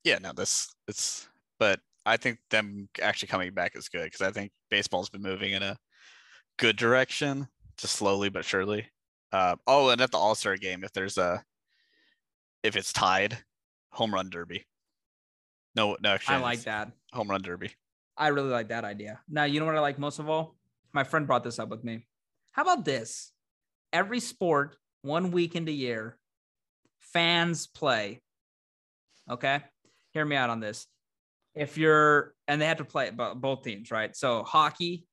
yeah, no, this it's but I think them actually coming back is good because I think baseball's been moving in a good direction, just slowly but surely. Uh, oh, and at the All Star game, if there's a if it's tied, home run derby. No, no, I like that. home run derby. I really like that idea. Now, you know what I like most of all? My friend brought this up with me. How about this? Every sport, one weekend a year, fans play. Okay. Hear me out on this. If you're, and they have to play bo- both teams, right? So, hockey,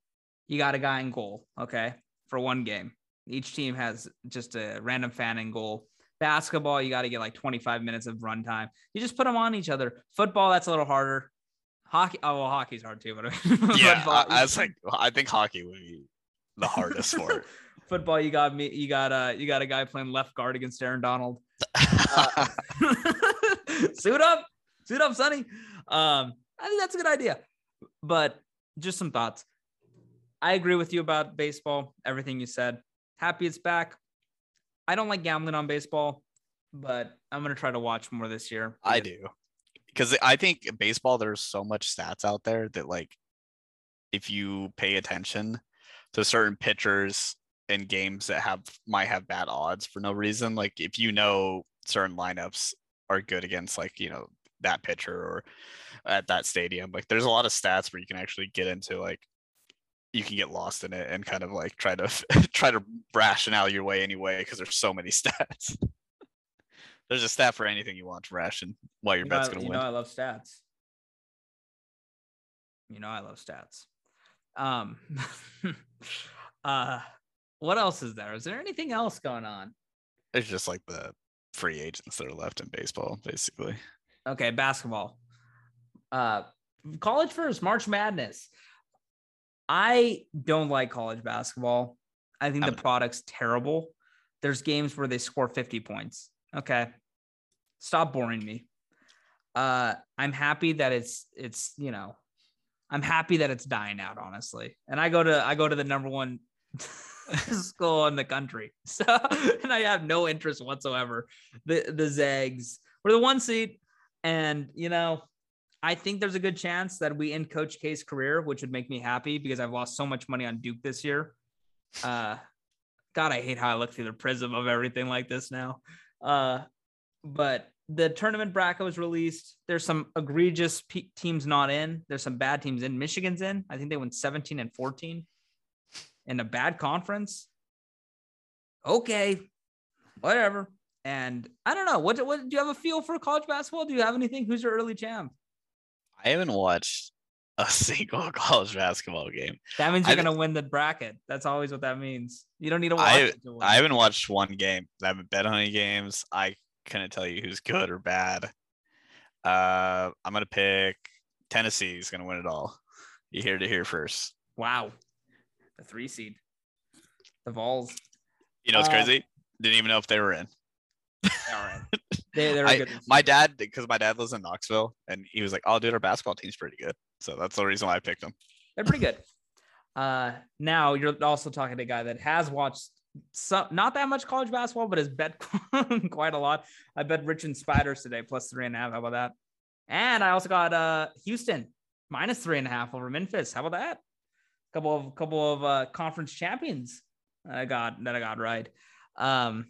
you got a guy in goal, okay, for one game. Each team has just a random fan in goal. Basketball, you got to get like 25 minutes of run time. You just put them on each other. Football, that's a little harder. Hockey, oh well, hockey's hard too, but [LAUGHS] Yeah, football- I, I was like, I think hockey would be the hardest sport. [LAUGHS] football. You got me. You got uh, you got a guy playing left guard against Aaron Donald. [LAUGHS] Uh, [LAUGHS] suit up, suit up, Sonny. Um, I think that's a good idea. But just some thoughts. I agree with you about baseball. Everything you said. Happy it's back. I don't like gambling on baseball, but I'm gonna try to watch more this year. I do. Because I think baseball, there's so much stats out there that like if you pay attention to certain pitchers and games that have might have bad odds for no reason, like if you know certain lineups are good against like, you know, that pitcher or at that stadium, like there's a lot of stats where you can actually get into like you can get lost in it and kind of like try to [LAUGHS] try to rationale your way anyway because there's so many [LAUGHS] stats. There's a stat for anything you want to ration while your You know, bet's I- gonna win. you know I love stats. You know I love stats. Um, [LAUGHS] uh, what else is there? Is there anything else going on? It's just like the free agents that are left in baseball, basically. Okay, basketball. Uh, college first, March Madness. I don't like college basketball. I think the product's terrible. There's games where they score 50 points. Okay. Stop boring me. Uh, I'm happy that it's it's you know, I'm happy that it's dying out, honestly. And I go to I go to the number one [LAUGHS] school in the country. [LAUGHS] So and I have no interest whatsoever. The the Zags. We're the one seed. And you know, I think there's a good chance that we end Coach K's career, which would make me happy because I've lost so much money on Duke this year. Uh God, I hate how I look through the prism of everything like this now. Uh, but the tournament bracket was released. There's some egregious pe- teams not in. There's some bad teams in. Michigan's in. I think they went 17 and 14 in a bad conference. Okay, whatever. And I don't know. What, what do you have a feel for college basketball? Do you have anything? Who's your early champ? I haven't watched a [LAUGHS] single college basketball game. That means you're gonna win the bracket. That's always what that means. You don't need to watch. I, to I haven't watched one game. I haven't bet on any games. I couldn't tell you who's good or bad. Uh, I'm gonna pick Tennessee is gonna win it all. You hear to hear first. Wow, the three seed, the Vols. You know, it's uh, crazy. Didn't even know if they were in. All right. [LAUGHS] They, they I, my dad, because my dad lives in Knoxville, and he was like, "Oh, dude, our basketball team's pretty good." So that's the reason why I picked them. They're pretty good. Uh, now you're also talking to a guy that has watched some, not that much college basketball, but has bet [LAUGHS] quite a lot. I bet Richmond Spiders today plus three and a half. How about that? And I also got uh Houston minus three and a half over Memphis. How about that? A Couple of couple of uh, conference champions that I got that I got right. Um,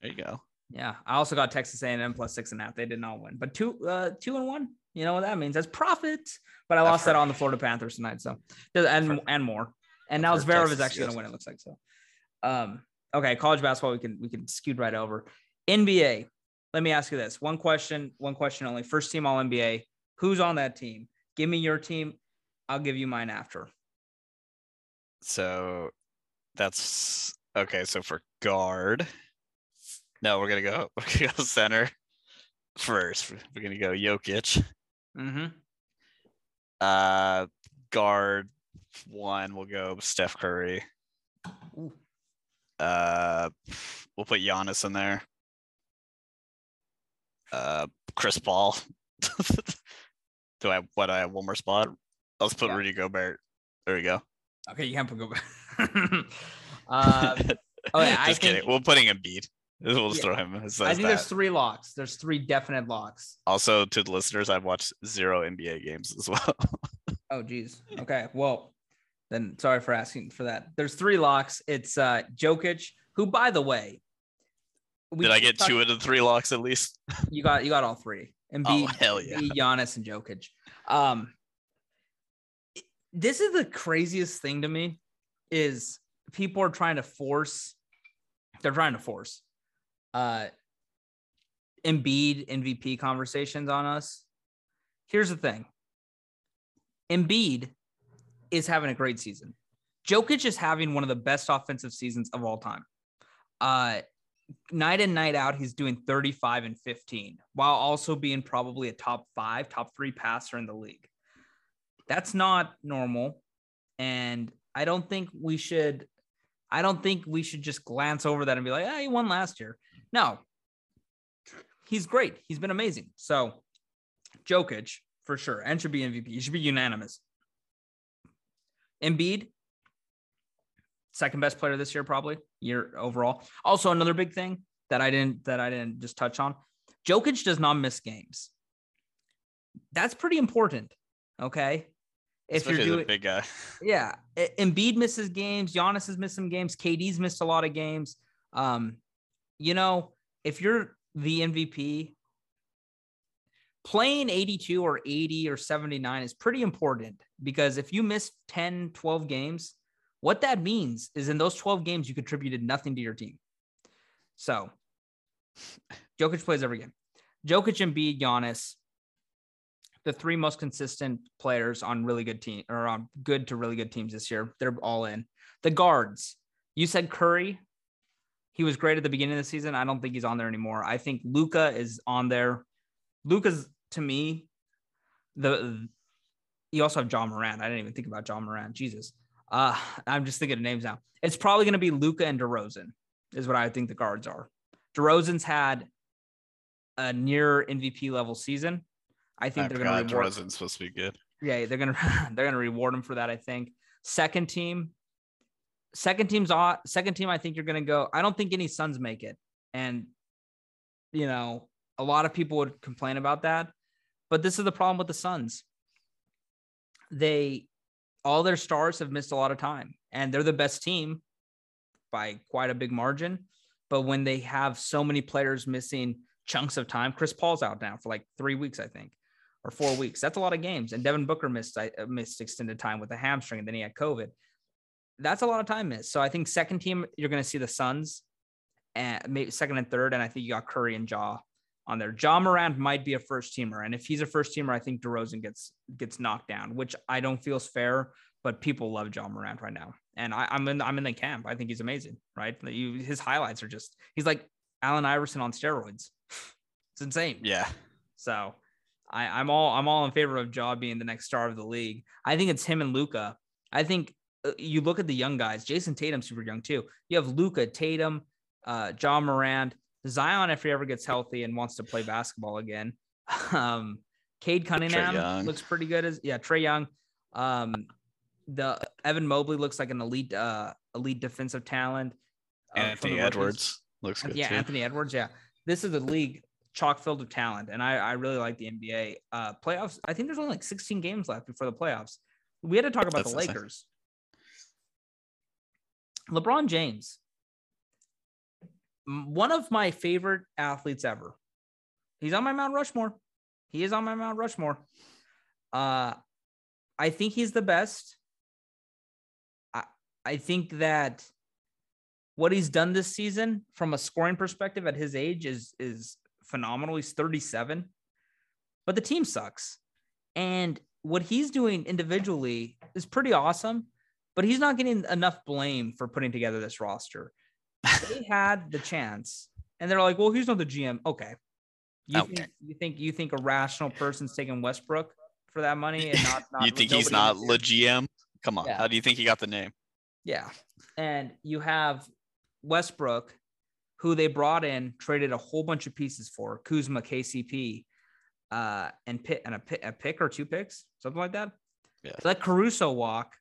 there you go. Yeah, I also got Texas A&M plus six and a half. They did not win, but two, uh, two and one. You know what that means? That's profit. But I lost that on the Florida Panthers tonight, so and and more. And now Zverev is actually going to win. It looks like so. Um. Okay, college basketball. We can we can scoot right over. NBA. Let me ask you this: one question, one question only. First team All NBA. Who's on that team? Give me your team. I'll give you mine after. So that's okay. So for guard, no, we're gonna go. [LAUGHS] We're gonna go center first. We're gonna go Jokic. Mm-hmm. Uh, guard one. We'll go Steph Curry. Uh, we'll put Giannis in there. Uh, Chris Paul. [LAUGHS] do I? What? I have one more spot. Let's put yeah. Rudy Gobert. There we go. Okay, you can't put Gobert. uh, oh yeah, just I kidding. Think... We're putting a Embiid. We'll just yeah. throw him. I think that. there's three locks. There's three definite locks. Also, to the listeners, I've watched zero NBA games as well. [LAUGHS] oh, geez. Okay. Well, then sorry for asking for that. There's three locks. It's uh Jokic, who, by the way, did I get two of the three locks at least? [LAUGHS] you got you got all three. Embiid, oh, hell yeah. B, Giannis and Jokic. Um, this is the craziest thing to me is people are trying to force. They're trying to force uh, Embiid MVP conversations on us. Here's the thing Embiid is having a great season. Jokic is having one of the best offensive seasons of all time. Uh, night in, night out, he's doing 35 and 15 while also being probably a top five, top three passer in the league. That's not normal. And I don't think we should. I don't think we should just glance over that and be like, "Ah, he won last year." No, he's great. He's been amazing. So, Jokic for sure, and should be MVP. He should be unanimous. Embiid, second best player this year, probably year overall. Also, another big thing that I didn't that I didn't just touch on. Jokic does not miss games. That's pretty important. Okay. If Especially you're doing big guy. [LAUGHS] Yeah. Embiid misses games. Giannis has missed some games. KD's missed a lot of games. Um, you know, if you're the MVP, playing 82 or 80 or 79 is pretty important because if you miss 10, 12 games, what that means is in those 12 games, you contributed nothing to your team. So Jokic plays every game. Jokic, Embiid, Giannis, the three most consistent players on really good team or on good to really good teams this year. They're all in. The guards. You said Curry. He was great at the beginning of the season. I don't think he's on there anymore. I think Luka is on there. Luka's to me, the you also have Ja Morant. I didn't even think about Ja Morant. Jesus. Uh, I'm just thinking of names now. It's probably going to be Luka and DeRozan, is what I think the guards are. DeRozan's had a near MVP level season. I think I they're going to reward. DeRozan's supposed to be good. Yeah, they're gonna [LAUGHS] they're gonna reward him for that. I think. Second team, second team's on. Second team, I think you're gonna go. I don't think any Suns make it, and you know a lot of people would complain about that, but this is the problem with the Suns. They all their stars have missed a lot of time, and they're the best team by quite a big margin. But when they have so many players missing chunks of time, Chris Paul's out now for like three weeks, I think or four weeks. That's a lot of games. And Devin Booker missed uh, missed extended time with a hamstring, and then he had COVID. That's a lot of time missed. So I think second team you're going to see the Suns, and maybe second and third, and I think you got Curry and Ja on there. Ja Morant might be a first teamer, and if he's a first teamer, I think DeRozan gets gets knocked down, which I don't feel is fair. But people love Ja Morant right now, and I, am in I'm in the camp. I think he's amazing. Right? You, his highlights are just he's like Allen Iverson on steroids. [LAUGHS] it's insane. Yeah. So I, I'm all I'm all in favor of Ja being the next star of the league. I think it's him and Luka. I think uh, you look at the young guys. Jayson Tatum, super young too. You have Luka, Tatum, uh, Ja Morant, Zion if he ever gets healthy and wants to play basketball again. [LAUGHS] Um, Cade Cunningham looks pretty good as yeah. Trae Young. Um, the Evan Mobley looks like an elite uh elite defensive talent. Uh, Anthony Edwards looks good. Yeah, too. Anthony Edwards. Yeah, this is a league chock filled with talent, and I, I really like the NBA uh, playoffs. I think there's only like 16 games left before the playoffs. We had to talk about That's the insane. Lakers. LeBron James, one of my favorite athletes ever. He's on my Mount Rushmore. He is on my Mount Rushmore. Uh, I think he's the best. I I think that what he's done this season from a scoring perspective at his age is is phenomenal. He's 37, but the team sucks. And what he's doing individually is pretty awesome, but he's not getting enough blame for putting together this roster. They had the chance, and they're like, "Well, he's not the GM." Okay, you okay. think you think you think a rational person's taking Westbrook for that money and not? [LAUGHS] not you think he's not the GM? Come on, yeah. how do you think he got the name? Yeah, and you have Westbrook, who they brought in, traded a whole bunch of pieces for Kuzma, KCP, uh, and pick and a, pick, a pick or two picks, something like that. Yeah. let Caruso walk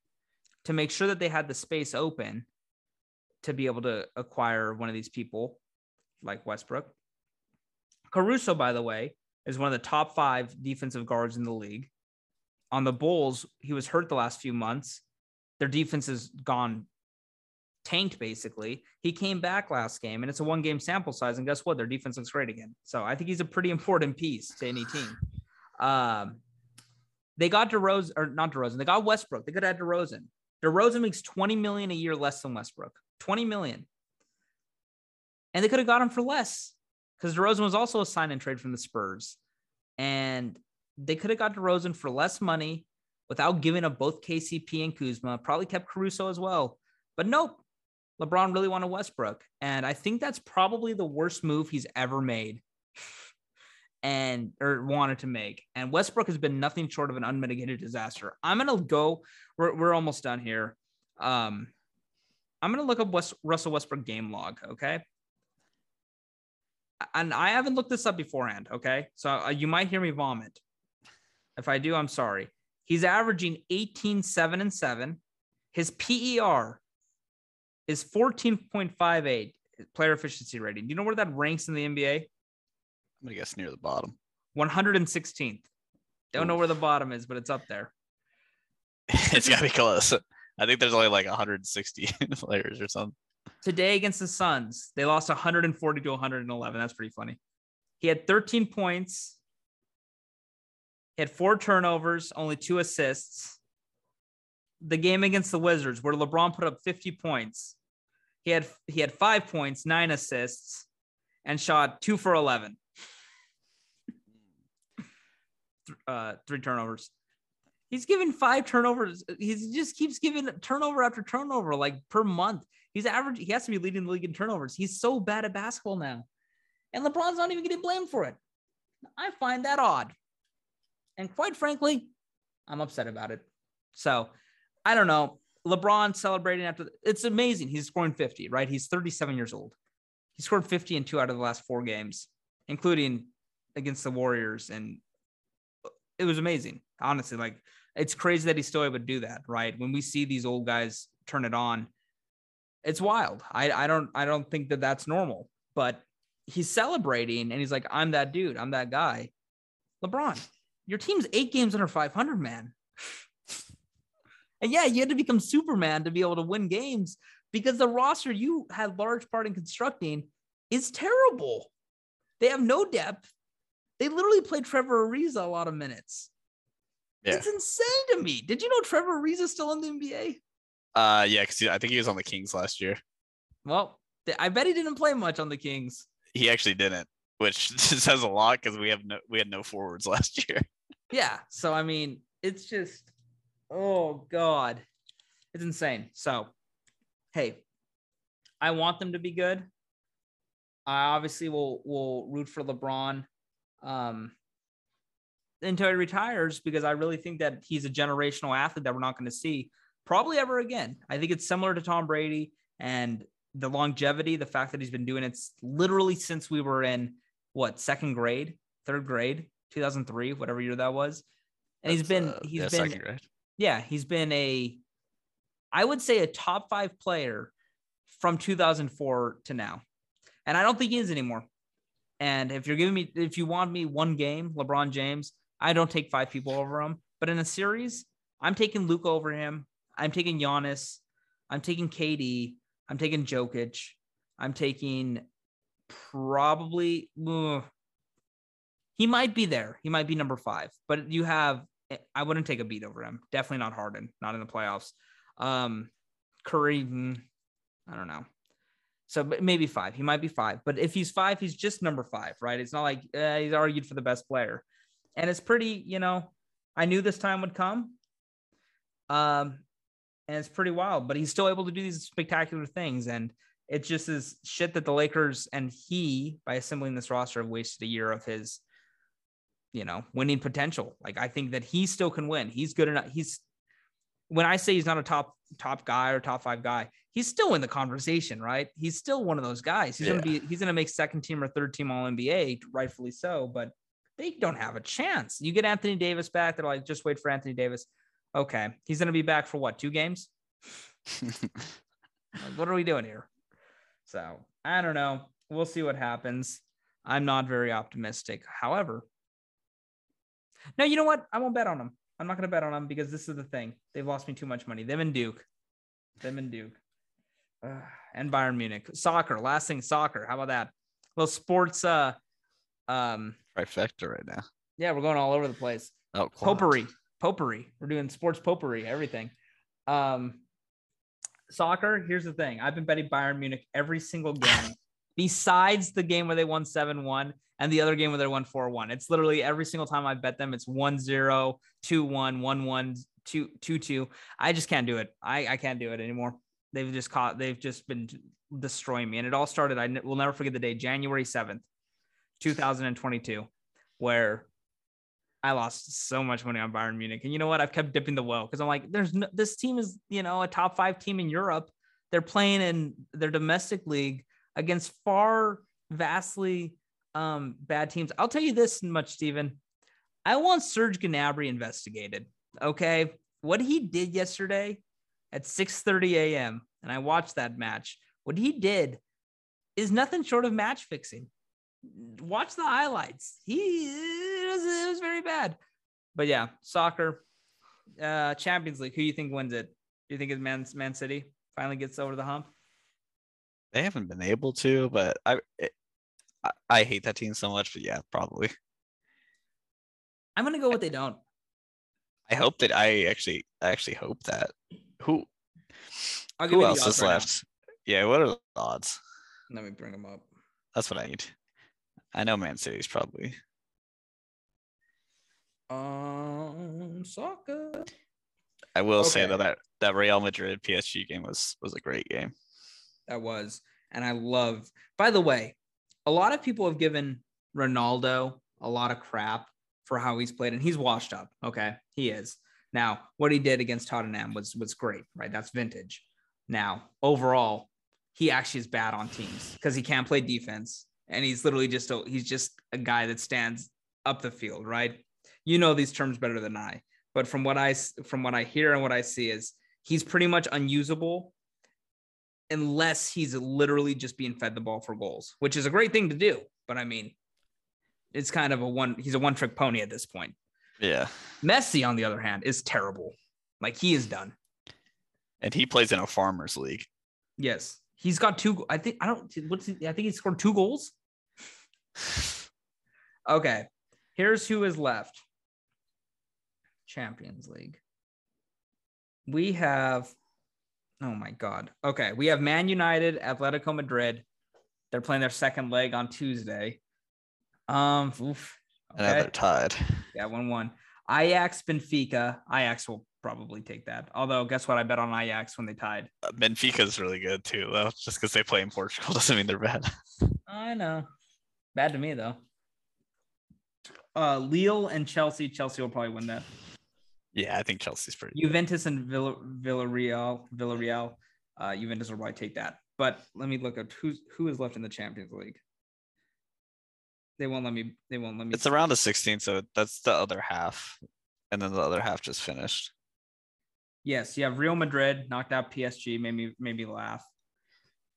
to make sure that they had the space open to be able to acquire one of these people like Westbrook. Caruso, by the way, is one of the top five defensive guards in the league. On the Bulls, he was hurt the last few months. Their defense has gone tanked basically. He came back last game and it's a one game sample size. And guess what? Their defense looks great again. So I think he's a pretty [LAUGHS] important piece to any team. Um, they got DeRozan or not DeRozan. They got Westbrook. They could add DeRozan. DeRozan makes 20 million a year less than Westbrook. 20 million. And they could have got him for less because DeRozan was also a sign and trade from the Spurs. And they could have got DeRozan for less money without giving up both KCP and Kuzma. Probably kept Caruso as well. But nope, LeBron really wanted Westbrook. And I think that's probably the worst move he's ever made [LAUGHS] and or wanted to make. And Westbrook has been nothing short of an unmitigated disaster. I'm gonna go. We're, we're almost done here. Um, I'm gonna look up West, Russell Westbrook game log. Okay. And I haven't looked this up beforehand. Okay, so uh, you might hear me vomit. If I do, I'm sorry. He's averaging 18, 7, and 7. His PER is 14.58 player efficiency rating. Do you know where that ranks in the NBA? I'm gonna guess near the bottom. 116th. Don't Ooh. know where the bottom is, but it's up there. [LAUGHS] it's gotta be close. I think there's only like 160 [LAUGHS] players or something. Today against the Suns, they lost 140 to 111. That's pretty funny. He had 13 points. He had four turnovers, only two assists the game against the Wizards where LeBron put up 50 points. He had he had 5 points, 9 assists and shot 2 for 11. uh, three turnovers. He's given five turnovers. He just keeps giving turnover after turnover, like per month. He's average. He has to be leading the league in turnovers. He's so bad at basketball now, and LeBron's not even getting blamed for it. I find that odd, and quite frankly, I'm upset about it. So, I don't know. LeBron celebrating after it's amazing. He's scoring 50, right? He's 37 years old. He scored 50 in two out of the last four games, including against the Warriors, and it was amazing. Honestly, like it's crazy that he's still able to do that, right? When we see these old guys turn it on, it's wild. I I don't I don't think that that's normal, but he's celebrating and he's like, I'm that dude. I'm that guy. LeBron, your team's eight games under 500, man. [LAUGHS] and yeah, you had to become Superman to be able to win games because the roster you had large part in constructing is terrible. They have no depth. They literally played Trevor Ariza a lot of minutes. Yeah. It's insane to me. Did you know Trevor Ariza is still in the NBA? Uh, yeah, because I think he was on the Kings last year. Well, I bet he didn't play much on the Kings. He actually didn't, which [LAUGHS] says a lot because we have no we had no forwards [LAUGHS] last year. yeah, so I mean, it's just, oh god, it's insane. So, hey, I want them to be good. I obviously will will root for LeBron um, until he retires because I really think that he's a generational athlete that we're not going to see probably ever again. I think it's similar to Tom Brady and the longevity, the fact that he's been doing it literally since we were in what second grade, third grade, 2003, whatever year that was. And That's, he's been, uh, he's yeah, been, yeah, he's been a, I would say a top five player from 2004 to now. And I don't think he is anymore. And if you're giving me, if you want me one game, LeBron James, I don't take five people over him. But in a series, I'm taking Luka over him. I'm taking Giannis. I'm taking KD. I'm taking Jokic. I'm taking probably. He might be there. He might be number five. But you have. I wouldn't take Embiid over him. Definitely not Harden. Not in the playoffs. Um, Curry. Mm, I don't know. So maybe five. He might be five. But if he's five, he's just number five, right? It's not like uh, he's argued for the best player. And it's pretty, you know, I knew this time would come. Um, and it's pretty wild, but he's still able to do these spectacular things. And it just is shit that the Lakers and he, by assembling this roster, have wasted a year of his, you know, winning potential. Like I think that he still can win. He's good enough. He's when I say he's not a top top guy or top five guy, he's still in the conversation, right? He's still one of those guys. He's yeah. gonna be he's gonna make second team or third team all NBA, rightfully so, but they don't have a chance. You get Anthony Davis back, they're like, just wait for Anthony Davis. Okay. He's gonna be back for what, two games? [LAUGHS] what are we doing here? So I don't know. We'll see what happens. I'm not very optimistic. However, no, you know what? I won't bet on them. I'm not going to bet on them because this is the thing. They've lost me too much money. Them and Duke. Them and Duke. Uh, and Bayern Munich. Soccer. Last thing, soccer. How about that? Well, sports. Uh, um, trifecta right now. Yeah, we're going all over the place. Oh, potpourri, potpourri. We're doing sports potpourri, everything. Um, soccer. Here's the thing. I've been betting Bayern Munich every single [LAUGHS] game, besides the game where they won seven one and the other game where they won 4 1. It's literally every single time I bet them, it's 1 0, 2 1, 1 1, 2 2 2. I just can't do it. I, I can't do it anymore. They've just caught, they've just been destroying me. And it all started, I will never forget the day, January 7th, 2022, where I lost so much money on Bayern Munich. And you know what? I've kept dipping the well because I'm like, there's no, this team is, you know, a top five team in Europe. They're playing in their domestic league against far vastly um, bad teams. I'll tell you this much, Stephen. I want Serge Gnabry investigated. Okay, what he did yesterday at 6:30 a.m. and I watched that match. What he did is nothing short of match fixing. Watch the highlights. He it was, it was very bad. But yeah, soccer, uh, Champions League. Who do you think wins it? Do you think it's Man Man City finally gets over the hump? They haven't been able to, but I I, I hate that team so much, but yeah, probably. I'm gonna go with they don't. I hope that I actually I actually hope that. Who who else is left? Now. Yeah, what are the odds? Let me bring them up. That's what I need. I know Man City's probably. Um, soccer. I will say Okay. that, that that Real Madrid PSG game was was a great game. That was, and I love. By the way, a lot of people have given Ronaldo a lot of crap for how he's played, and he's washed up. Okay, he is. Now, what he did against Tottenham was was great, right? That's vintage. Now, overall, he actually is bad on teams because he can't play defense, and he's literally just a, he's just a guy that stands up the field, right? You know these terms better than I, but from what I from what I hear and what I see is he's pretty much unusable unless he's literally just being fed the ball for goals, which is a great thing to do. But I mean, it's kind of a one, he's a one trick pony at this point. Yeah, Messi, on the other hand, is terrible. Like he is done. and he plays in a farmers league. Yes. He's got two. I think, I don't, what's he, I think he scored two goals. Okay. Here's who is left Champions League. We have, oh my God. Okay. We have Man United, Atletico Madrid. They're playing their second leg on Tuesday. Um, oof. And now they're tied. Yeah, 1 1. Ajax, Benfica. Ajax will probably take that. Although, guess what? I bet on Ajax when they tied. Uh, Benfica's really good too, though. [LAUGHS] Just because they play in Portugal [LAUGHS] doesn't mean they're bad. I know. Bad to me, though. Uh, Lille and Chelsea. Chelsea will probably win that. Yeah, I think Chelsea's pretty. Juventus and Villa, Villarreal. Villarreal. Uh, Juventus will probably take that. But let me look at who's who is left in the Champions League. They won't let me. They won't let me. It's around the 16, so that's the other half, and then the other half just finished. Yes, you have Real Madrid knocked out PSG. Made me made me laugh.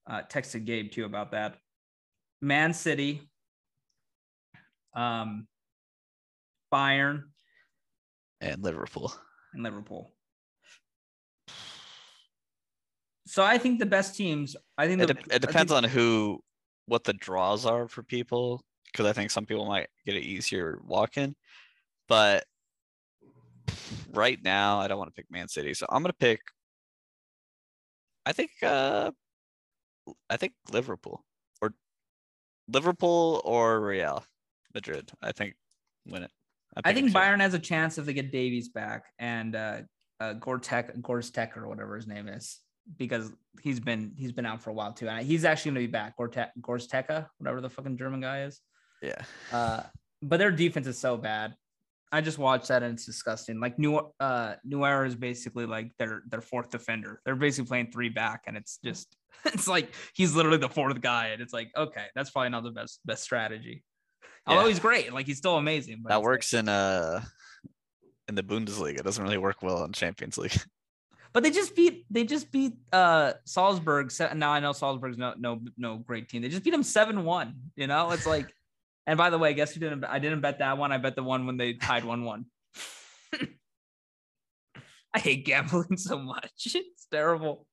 Uh, texted Gabe too about that. Man City, um, Bayern, And Liverpool. and Liverpool. So I think the best teams. I think It, the, it depends on who, what the draws are for people, because I think some people might get it easier walk-in, but right now I don't want to pick Man City, so I'm gonna pick. I think uh, I think Liverpool or Liverpool or Real Madrid. I think win it. I think Bayern has a chance if they get Davies back and uh, uh Gortek Gorstek or whatever his name is because he's been he's been out for a while too and he's actually gonna be back Gortek Gorsteka whatever the fucking German guy is. Yeah, Uh, but their defense is so bad. I just watched that and it's disgusting. Like New uh Neuer is basically like their their fourth defender. They're basically playing three back, and it's just [LAUGHS] it's like he's literally the fourth guy, and it's like okay, that's probably not the best best strategy. Although he's great, like he's still amazing. But that it's like- works in uh in the Bundesliga. It doesn't really work well in Champions League. [LAUGHS] But they just beat they just beat uh Salzburg. Now I know Salzburg's no no no great team. They just beat them seven one. You know, it's like. And by the way, guess who didn't? I didn't bet that one. I bet the one when they tied one one. [LAUGHS] I hate gambling [LAUGHS] so much. It's terrible.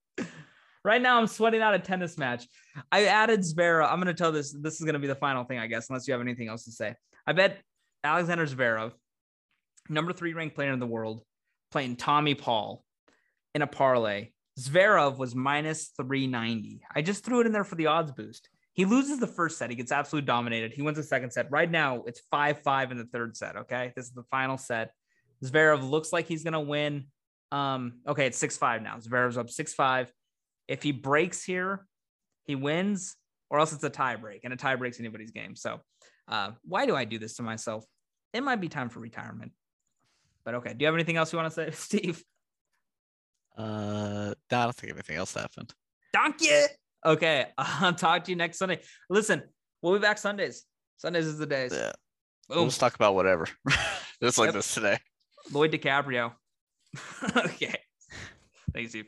Right now, I'm sweating out a tennis match. I added Zverev. I'm going to tell this. This is going to be the final thing, I guess, unless you have anything else to say. I bet Alexander Zverev, number three ranked player in the world, playing Tommy Paul in a parlay. Zverev was minus 390. I just threw it in there for the odds boost. He loses the first set. He gets absolutely dominated. He wins the second set. Right now, it's 5 5 in the third set. Okay. This is the final set. Zverev looks like he's going to win. Um, okay, it's 6 5 now. Zverev's up 6 5. If he breaks here, he wins, or else it's a tie break, and a tie breaks anybody's game. So, uh, why do I do this to myself? It might be time for retirement. But okay. Do you have anything else you want to say, [LAUGHS] Steve? Uh, no, I don't think anything else happened. Donkey. Okay. [LAUGHS] I'll talk to you next Sunday. Listen, we'll be back Sundays. Sundays is the days. Yeah, we'll just talk about whatever. [LAUGHS] just like Yep. this today. Lloyd DiCaprio. [LAUGHS] okay. Thanks, Steve.